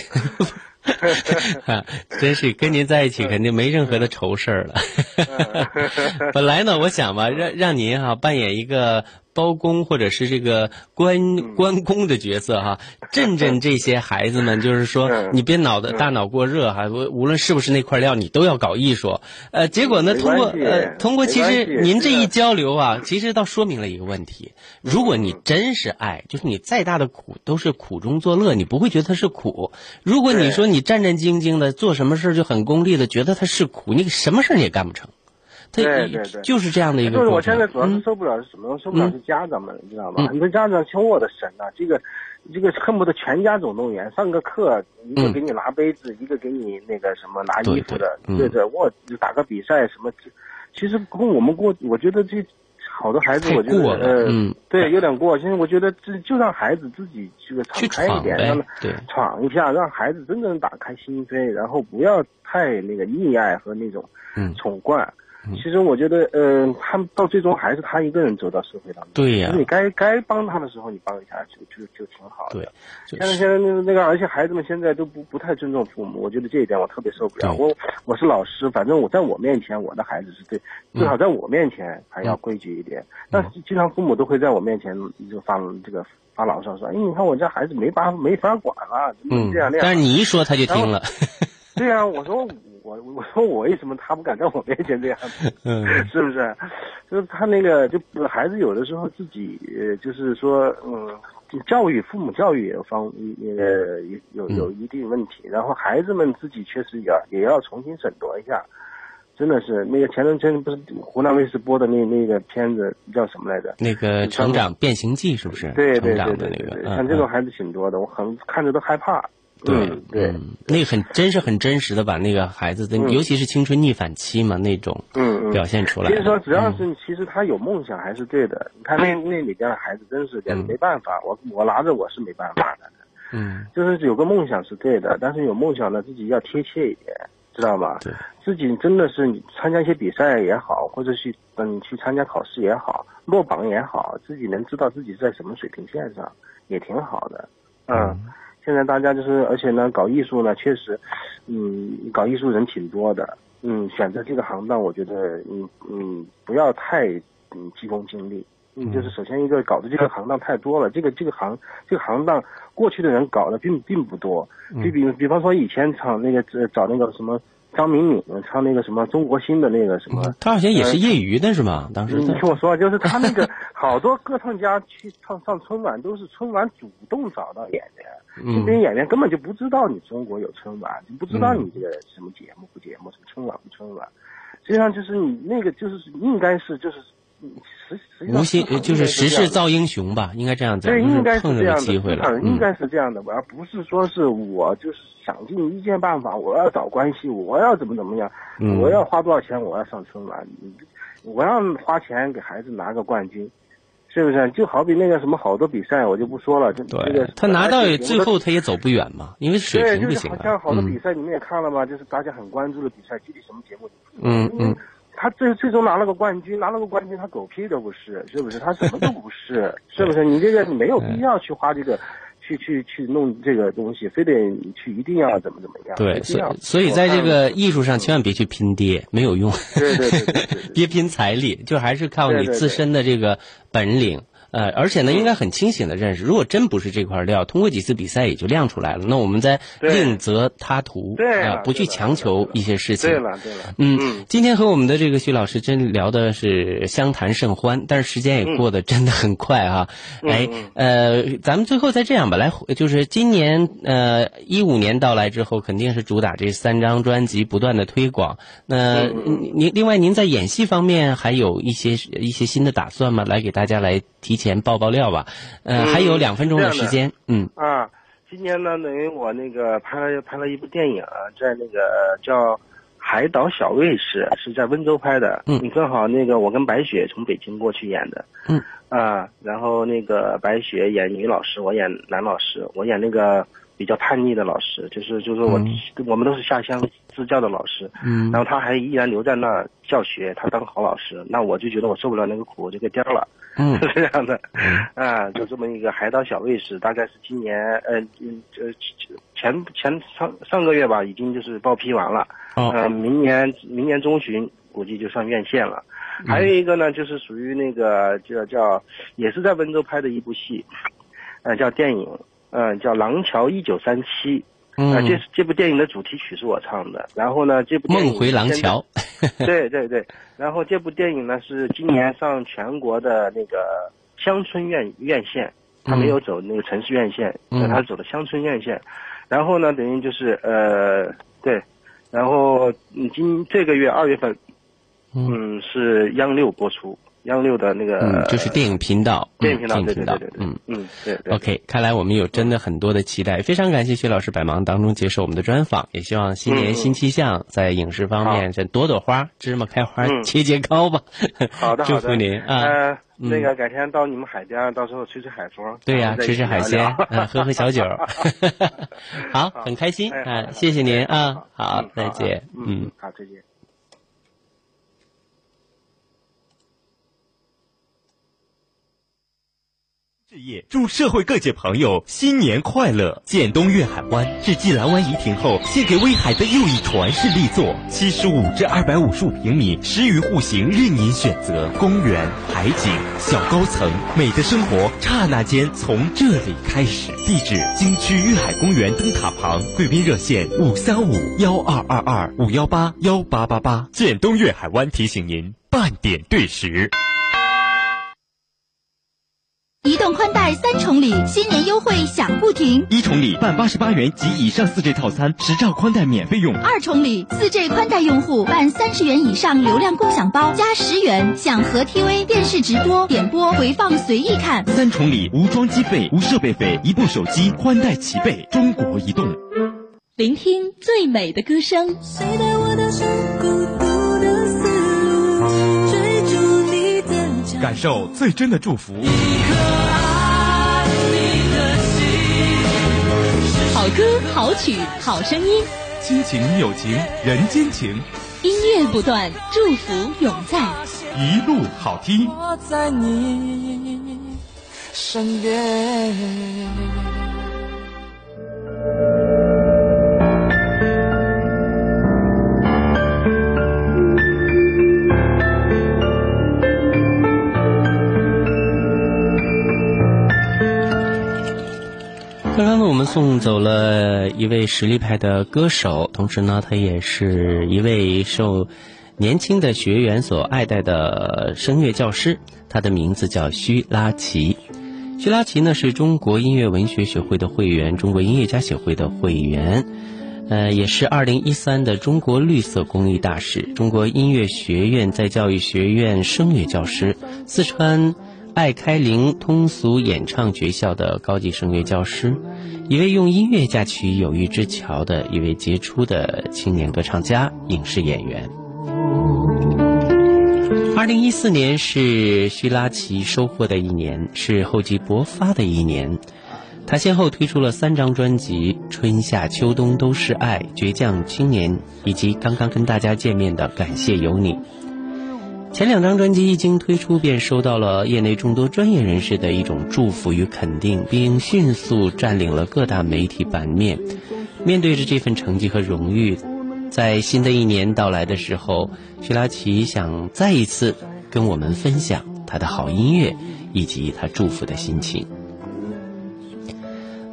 啊，真是跟您在一起肯定没任何的愁事儿了。本来呢，我想吧，让让您哈、扮演一个包公或者是这个关关公的角色哈，震震这些孩子们，就是说 你别脑袋大脑过热哈，无无论是不是那块料，你都要搞艺术。呃，结果呢，通过呃通过其实您这一交流啊，其实倒说明了一个问题：如果你真是爱，就是你再大的苦都是苦中作乐，你不会觉得它是苦。如果你说你战战兢兢的做什么事就很功利的，觉得它是苦，你什么事你也干不成。对对对，就是这样的一个。就是我现在主要是受不了是什么？受不了是家长们，你知道吗？很多家长求我的神呐，这个这个恨不得全家总动员，上个课一个给你拿杯子，一个给你那个什么拿衣服的，对对，我打个比赛什么，其实跟我们过，我觉得这好多孩子，我觉得嗯，对，有点过。现在我觉得这就让孩子自己这个敞开一点，让他闯一下，让孩子真正打开心扉，然后不要太那个溺爱和那种宠惯。其实我觉得，呃，他到最终还是他一个人走到社会当中。对呀。你该该帮他的时候，你帮一下就就就挺好的。对。现在现在那个那个，而且孩子们现在都不不太尊重父母，我觉得这一点我特别受不了。我我是老师，反正我在我面前，我的孩子是对，最好在我面前还要规矩一点。但是经常父母都会在我面前就发这个发牢骚说：“哎，你看我家孩子没法没法管了，怎么这样那样。”但是你一说他就听了。对呀，我说。我我说我为什么他不敢在我面前这样子？嗯，是不是？就是他那个，就孩子有的时候自己，就是说，嗯，教育父母教育有方，呃，有有一定问题。然后孩子们自己确实也也要重新审夺一下。真的是那个前段时间不是湖南卫视播的那那个片子叫什么来着？那个《成长变形记》是不是？对对对对对，像这种孩子挺多的，我很看着都害怕。对对，那个很真是很真实的把那个孩子的，尤其是青春逆反期嘛那种，嗯表现出来。所以说，只要是其实他有梦想还是对的。你看那那里边的孩子真是的，没办法，我我拿着我是没办法的。嗯，就是有个梦想是对的，但是有梦想呢，自己要贴切一点，知道吧？对，自己真的是你参加一些比赛也好，或者去嗯去参加考试也好，落榜也好，自己能知道自己在什么水平线上，也挺好的。嗯。现在大家就是，而且呢，搞艺术呢，确实，嗯，搞艺术人挺多的，嗯，选择这个行当，我觉得，嗯嗯，不要太嗯急功近利，嗯，就是首先一个搞的这个行当太多了，这个这个行这个行当过去的人搞的并并不多，就比比方说以前唱那个找那个什么。张明敏唱那个什么中国新的那个什么，他好像也是业余的是吗？当时你听我说，就是他那个好多歌唱家去唱上春晚，都是春晚主动找到演员，这边演员根本就不知道你中国有春晚，就不知道你这个什么节目不节目，什么春晚不春晚，实际上就是你那个就是应该是就是。实实际上，无心就是时势造英雄吧，应该这样子。对，应该是这样的，应该是这样的，而不是说是我就是想尽一切办法，我要找关系，我要怎么怎么样，我要花多少钱，我要上春晚，我要花钱给孩子拿个冠军，是不是？就好比那个什么好多比赛，我就不说了，这对，他拿到最后他也走不远嘛，因为水平不行。好像好多比赛你们也看了吧？就是大家很关注的比赛，具体什么节目？嗯嗯。他最最终拿了个冠军，拿了个冠军，他狗屁都不是，是不是？他什么都不是，是不是？你这个你没有必要去花这个，去去去弄这个东西，非得去一定要怎么怎么样？对，所以所以在这个艺术上千万别去拼爹，没有用。对对对，别拼财力，就还是靠你自身的这个本领。呃，而且呢，应该很清醒的认识，如果真不是这块料，通过几次比赛也就亮出来了。那我们再另择他途，啊，不去强求一些事情。对了，对了，嗯，今天和我们的这个徐老师真聊的是相谈甚欢，但是时间也过得真的很快哈。哎，呃，咱们最后再这样吧，来，就是今年呃一五年到来之后，肯定是主打这三张专辑不断的推广。那您另外您在演戏方面还有一些一些新的打算吗？来给大家来提。前爆爆料吧，嗯，还有两分钟的时间，嗯。啊，今年呢，等于我那个拍了拍了一部电影，在那个叫《海岛小卫士》，是在温州拍的，嗯，你正好那个我跟白雪从北京过去演的，嗯。啊，然后那个白雪演女老师，我演男老师，我演那个比较叛逆的老师，就是就是我我们都是下乡支教的老师，嗯，然后他还依然留在那儿教学，他当好老师，那我就觉得我受不了那个苦，我就给颠了。嗯，是这样的，啊，就这么一个海岛小卫士，大概是今年，呃，嗯，呃，前前上上个月吧，已经就是报批完了，哦，呃，明年明年中旬估计就上院线了，还有一个呢，就是属于那个叫叫，也是在温州拍的一部戏，呃，叫电影，嗯、叫《廊桥一九三七》。嗯啊，这这部电影的主题曲是我唱的。然后呢，这部电影梦回廊桥。对对对，然后这部电影呢是今年上全国的那个乡村院院线，他没有走那个城市院线，嗯他走的乡村院线。然后呢，等于就是呃对，然后嗯今这个月二月份，嗯是央六播出，央六的那个、嗯，就是电影频道，电影频道，嗯电影频道对对对，对对，嗯。嗯对对。OK，看来我们有真的很多的期待，非常感谢薛老师百忙当中接受我们的专访，也希望新年嗯新气象，在影视方面这朵朵花、芝麻开花、嗯节节高吧。好的，祝福您啊！那个改天到你们海边，到时候吹吹海风。对呀、吃吃海鲜嗯，喝喝小酒，好，很开心哎啊！谢谢您啊，好嗯，再见，嗯嗯。，好，再见。事业，祝社会各界朋友新年快乐！建东粤海湾是继蓝湾怡亭后献给威海的又一传世力作，七十五至二百五十五平米，十余户型任您选择。公园、海景、小高层，美的生活刹那间从这里开始。地址：京区粤海公园灯塔旁，贵宾热线五三五幺二二二五幺八幺八八八。建东粤海湾提醒您半点对时。移动宽带三重礼，新年优惠享不停。一重礼办八十八元及以上四 G 套餐，十兆宽带免费用。二重礼，四 G 宽带用户办三十元以上流量共享包，加十元享和 TV 电视直播、点播、回放随意看。三重礼无装机费、无设备费，一部手机宽带齐备。中国移动。聆听最美的歌声，谁带我踏上孤独的丝路，追逐你的脚感受最真的祝福。好歌、好曲、好声音，亲情、友情、人间情，音乐不断，祝福永在。一路好听。我在你身边。刚刚呢，我们送走了一位实力派的歌手，同时呢，他也是一位受年轻的学员所爱戴的声乐教师。他的名字叫徐拉奇。徐拉奇呢是中国音乐文学学会的会员，中国音乐家协会的会员，呃，也是二零一三的中国绿色公益大使，中国音乐学院在教育学院声乐教师，四川。爱开灵通俗演唱学校的高级声乐教师，一位用音乐架起友谊之桥的一位杰出的青年歌唱家、影视演员。二零一四年是徐拉奇收获的一年，是厚积薄发的一年。他先后推出了三张专辑，《春夏秋冬都是爱》《倔强青年》，以及刚刚跟大家见面的《感谢有你》。前两张专辑一经推出，便收到了业内众多专业人士的一种祝福与肯定，并迅速占领了各大媒体版面。面对着这份成绩和荣誉，在新的一年到来的时候，徐拉奇想再一次跟我们分享他的好音乐以及他祝福的心情。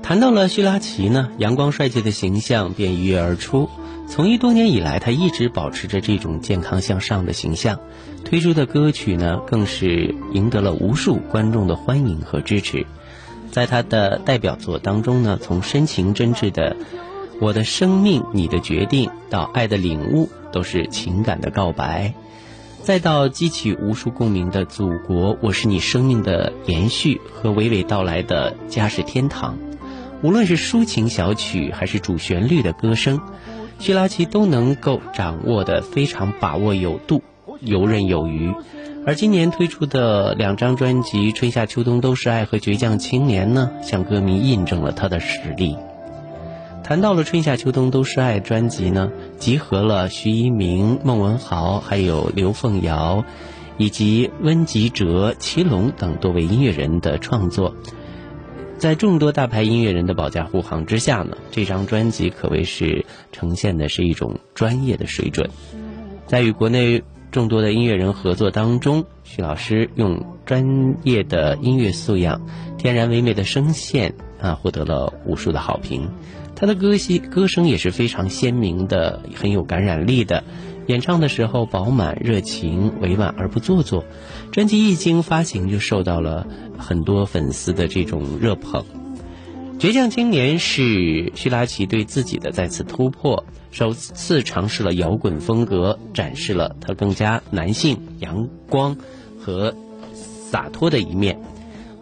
谈到了徐拉奇呢，阳光帅气的形象便一跃而出。从艺多年以来，他一直保持着这种健康向上的形象，推出的歌曲呢，更是赢得了无数观众的欢迎和支持。在他的代表作当中呢，从深情真挚的“我的生命，你的决定”到“爱的领悟”，都是情感的告白；再到激起无数共鸣的“祖国，我是你生命的延续”和娓娓道来的“家是天堂”。无论是抒情小曲还是主旋律的歌声。徐拉奇都能够掌握的非常把握有度，游刃有余。而今年推出的两张专辑《春夏秋冬都是爱》和《倔强青年》呢，向歌迷印证了他的实力。谈到了《春夏秋冬都是爱》专辑呢，集合了徐一鸣、孟文豪，还有刘凤瑶，以及温吉哲、祁隆等多位音乐人的创作。在众多大牌音乐人的保驾护航之下呢，这张专辑可谓是呈现的是一种专业的水准。在与国内众多的音乐人合作当中，徐老师用专业的音乐素养、天然唯美的声线啊，获得了无数的好评。他的歌戏歌声也是非常鲜明的，很有感染力的。演唱的时候饱满、热情、委婉而不做作。专辑一经发行就受到了很多粉丝的这种热捧。倔强青年是徐拉奇对自己的再次突破，首次尝试了摇滚风格，展示了他更加男性、阳光和洒脱的一面。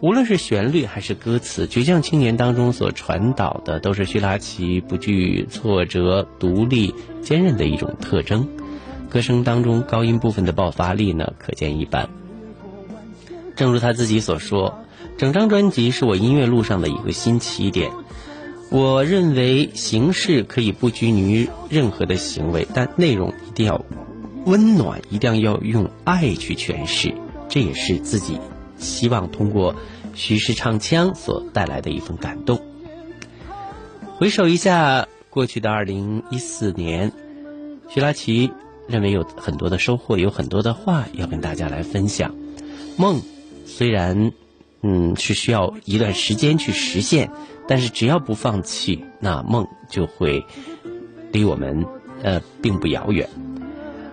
无论是旋律还是歌词，《倔强青年》当中所传导的都是徐拉奇不惧挫折、独立、坚韧的一种特征。歌声当中高音部分的爆发力呢，可见一斑。正如他自己所说，整张专辑是我音乐路上的一个新起点。我认为形式可以不拘泥于任何的行为，但内容一定要温暖，一定要用爱去诠释。这也是自己希望通过徐氏唱腔所带来的一份感动。回首一下过去的二零一四年，徐拉奇认为有很多的收获，有很多的话要跟大家来分享。梦虽然嗯是需要一段时间去实现，但是只要不放弃，那梦就会离我们呃并不遥远。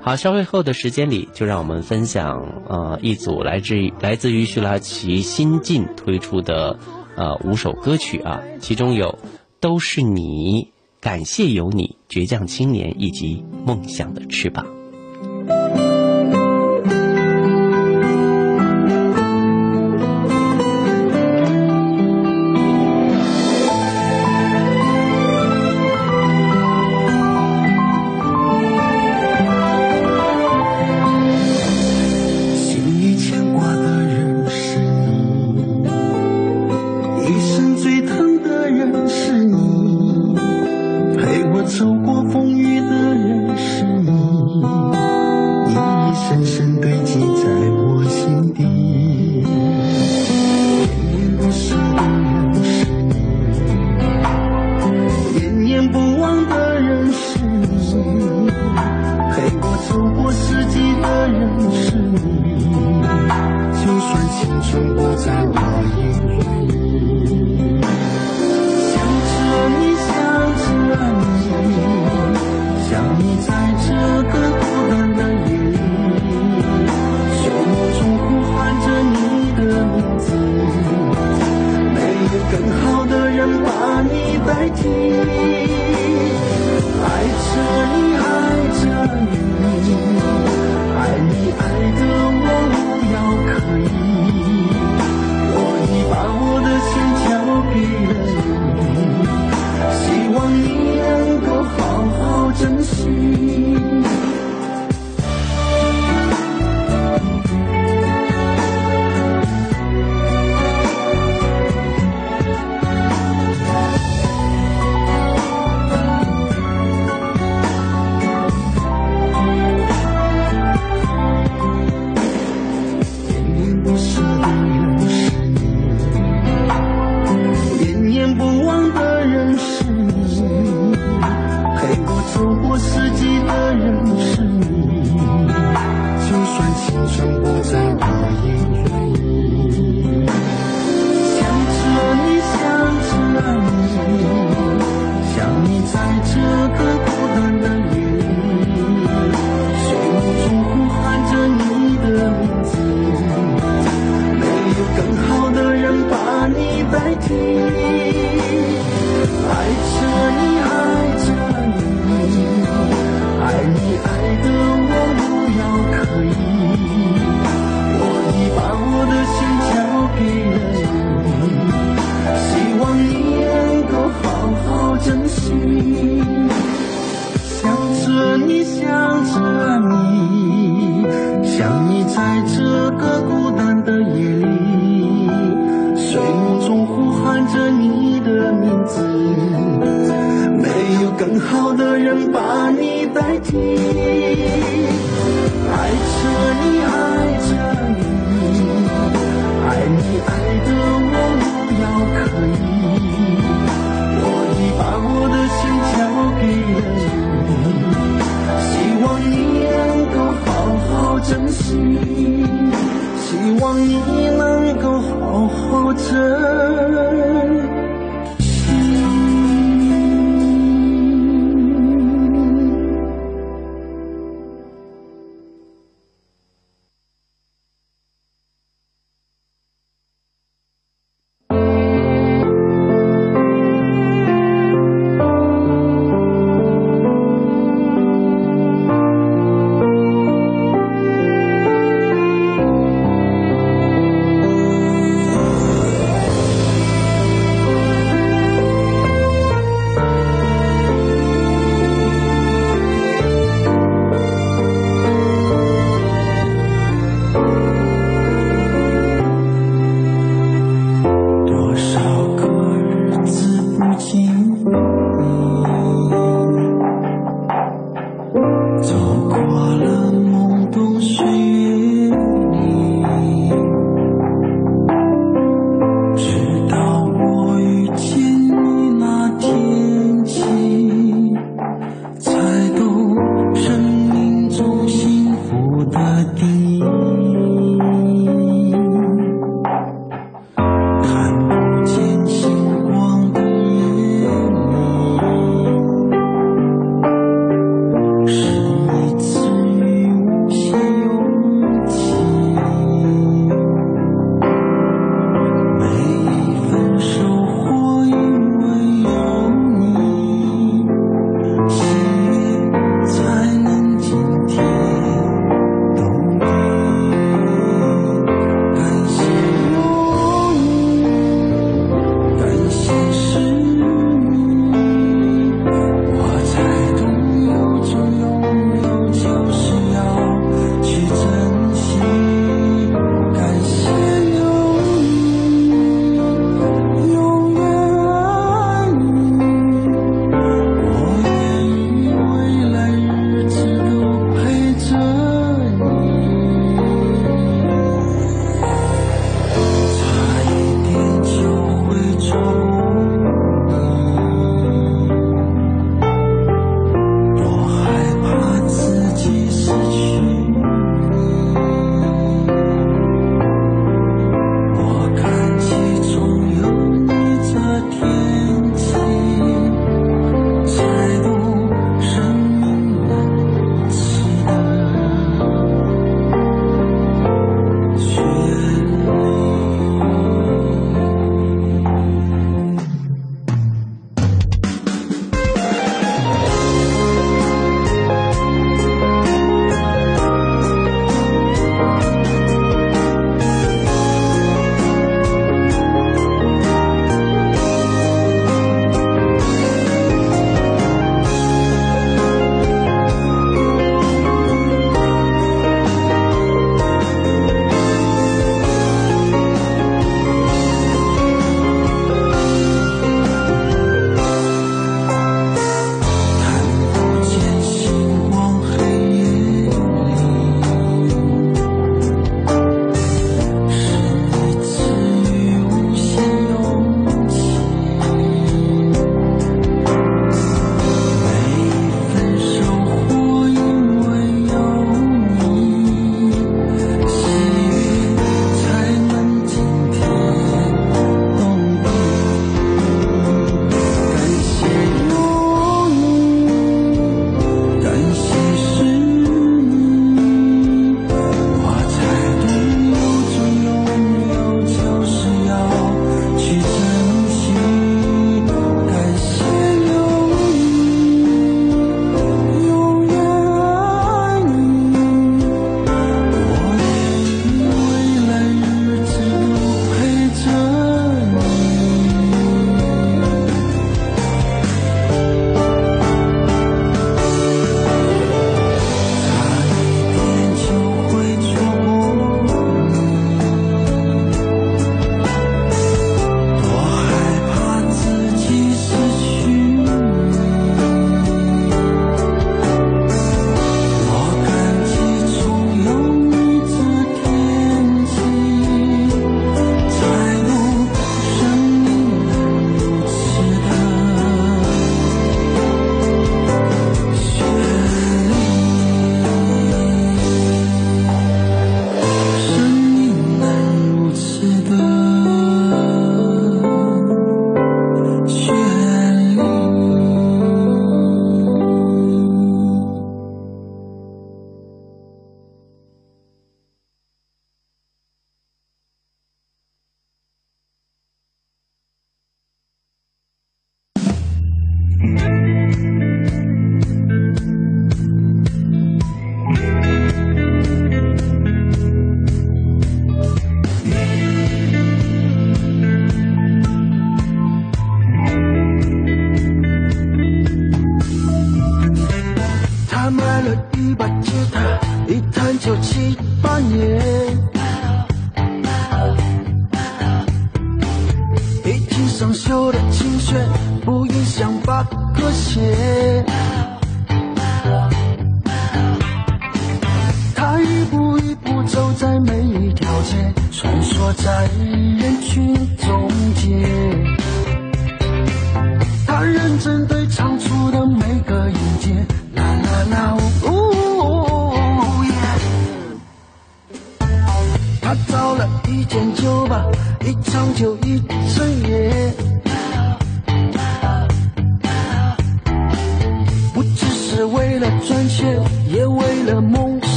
好，稍微后的时间里，就让我们分享呃一组来自于来自于徐拉奇新近推出的呃五首歌曲啊，其中有《都是你》、《感谢有你》、《倔强青年》以及《梦想的翅膀》。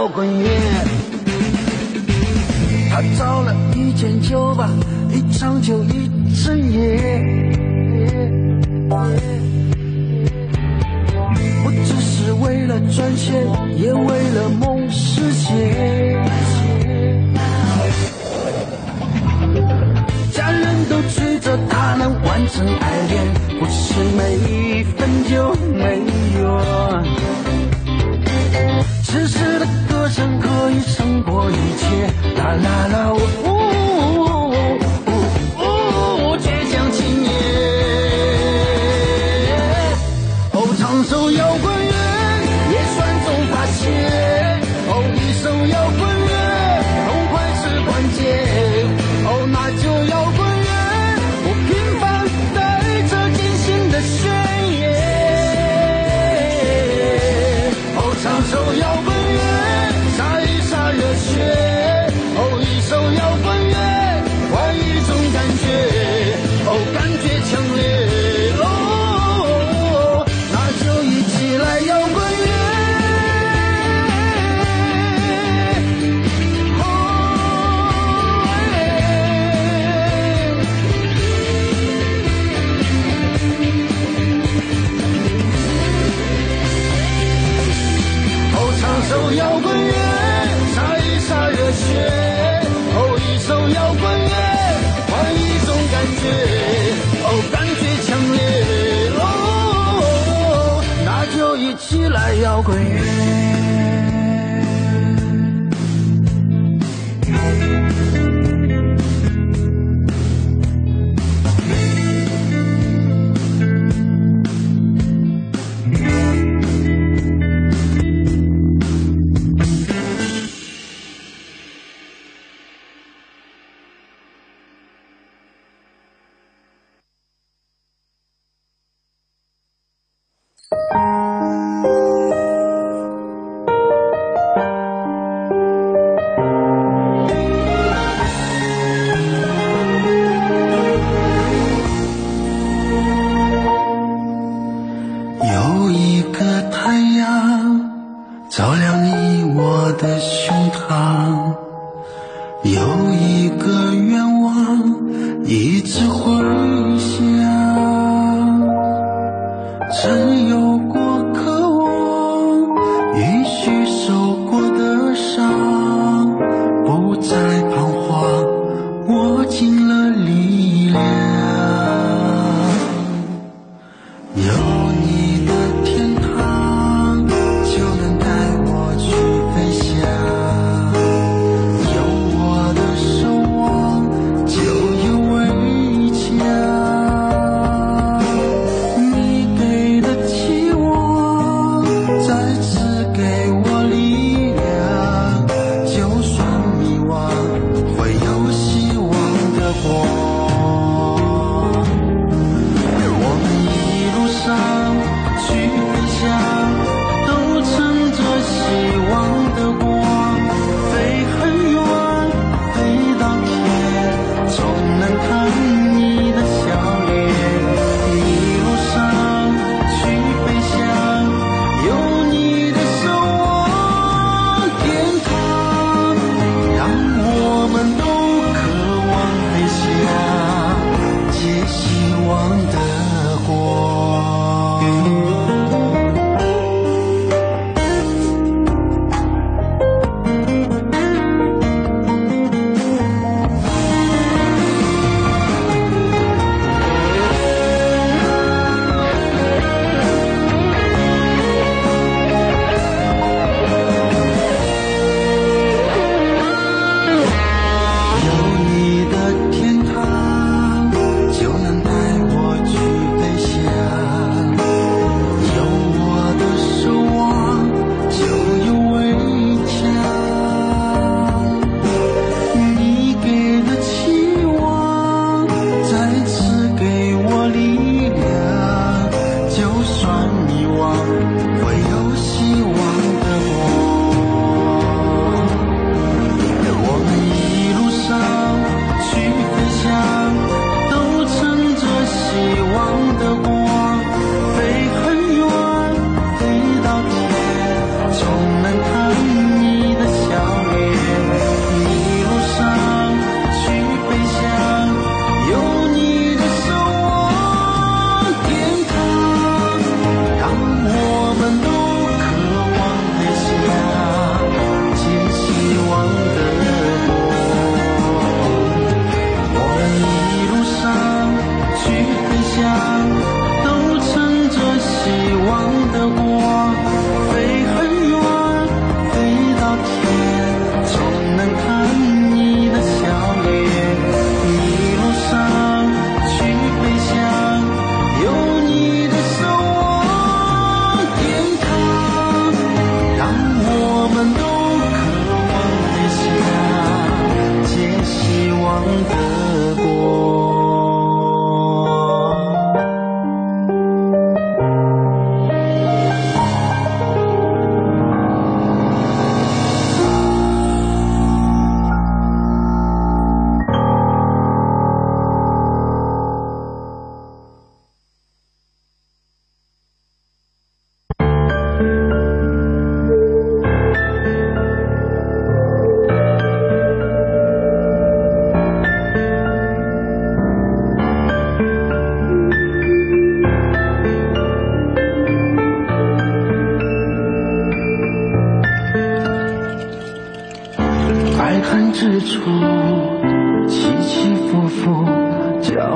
摇滚乐。他找了一间酒吧，一唱就一整夜。不只是为了赚钱，也为了梦。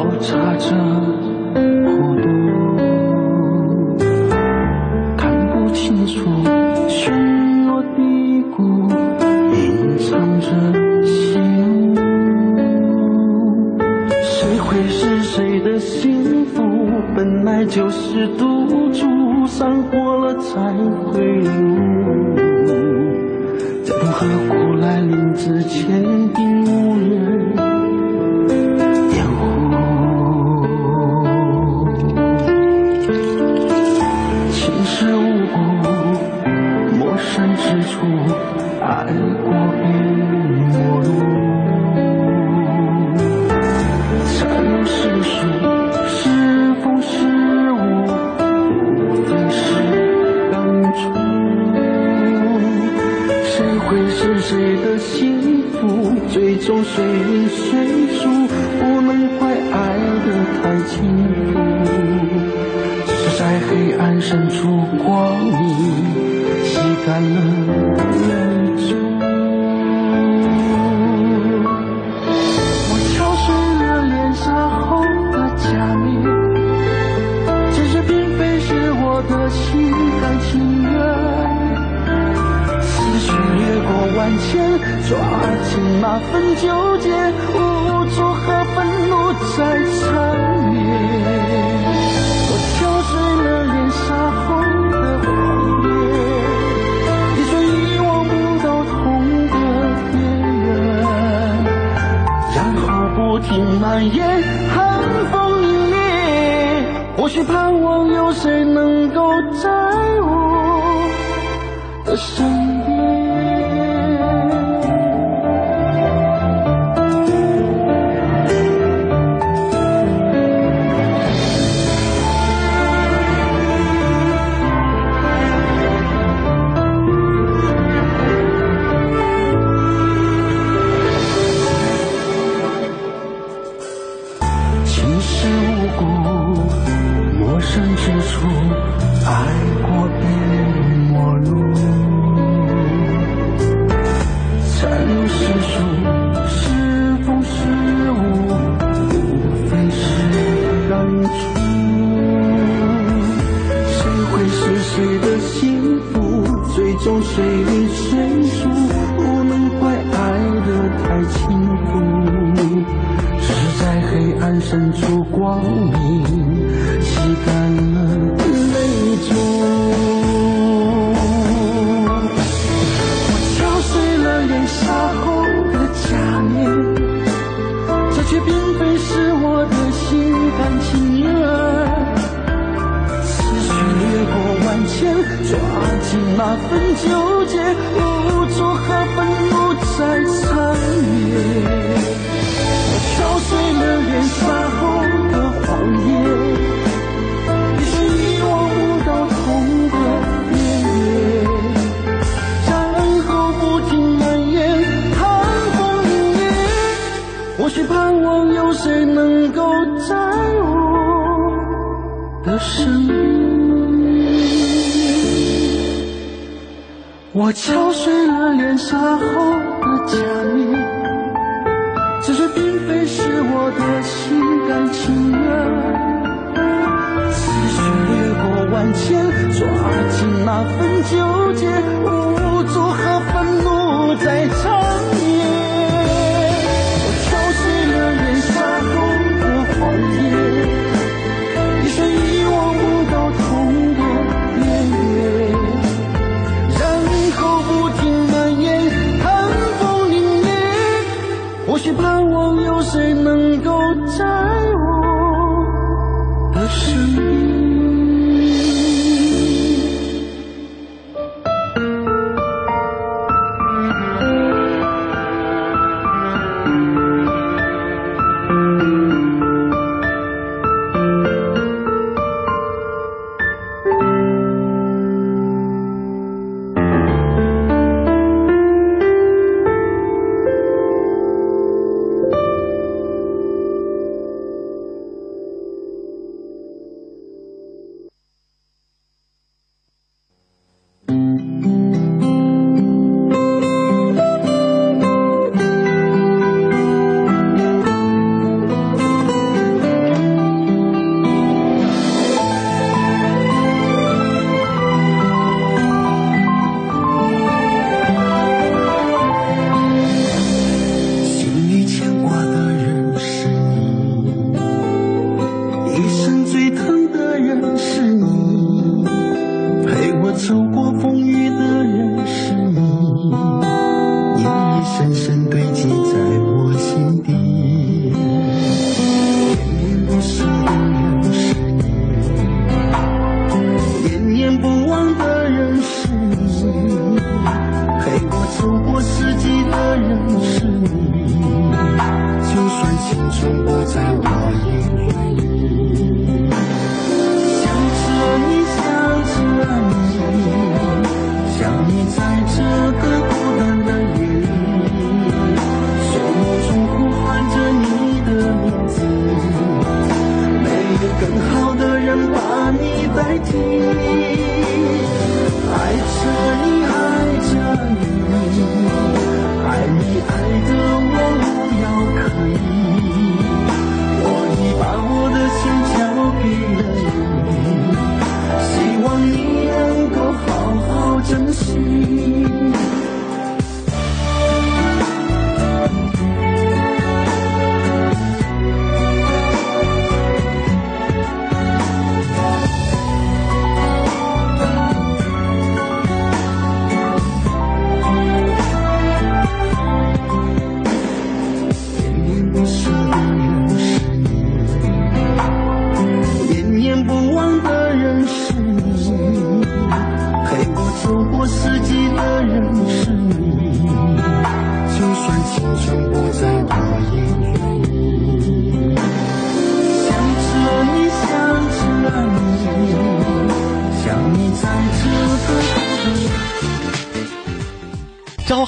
我擦着孤独看不清楚喧落低谷隐藏着希谁会是谁的幸福？本来就是赌注散伙了才我的心甘情愿思绪掠过万千抓紧那份纠结。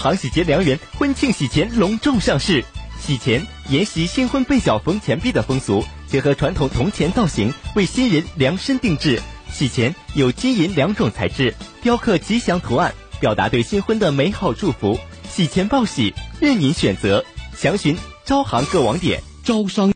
唐。喜结良缘婚庆喜钱隆重上市。喜钱沿袭新婚被小缝钱币的风俗，结合传统铜钱造型，为新人量身定制。喜钱有金银两种材质，雕刻吉祥图案，表达对新婚的美好祝福。喜钱报喜，任您选择。详询招行各网点。招商。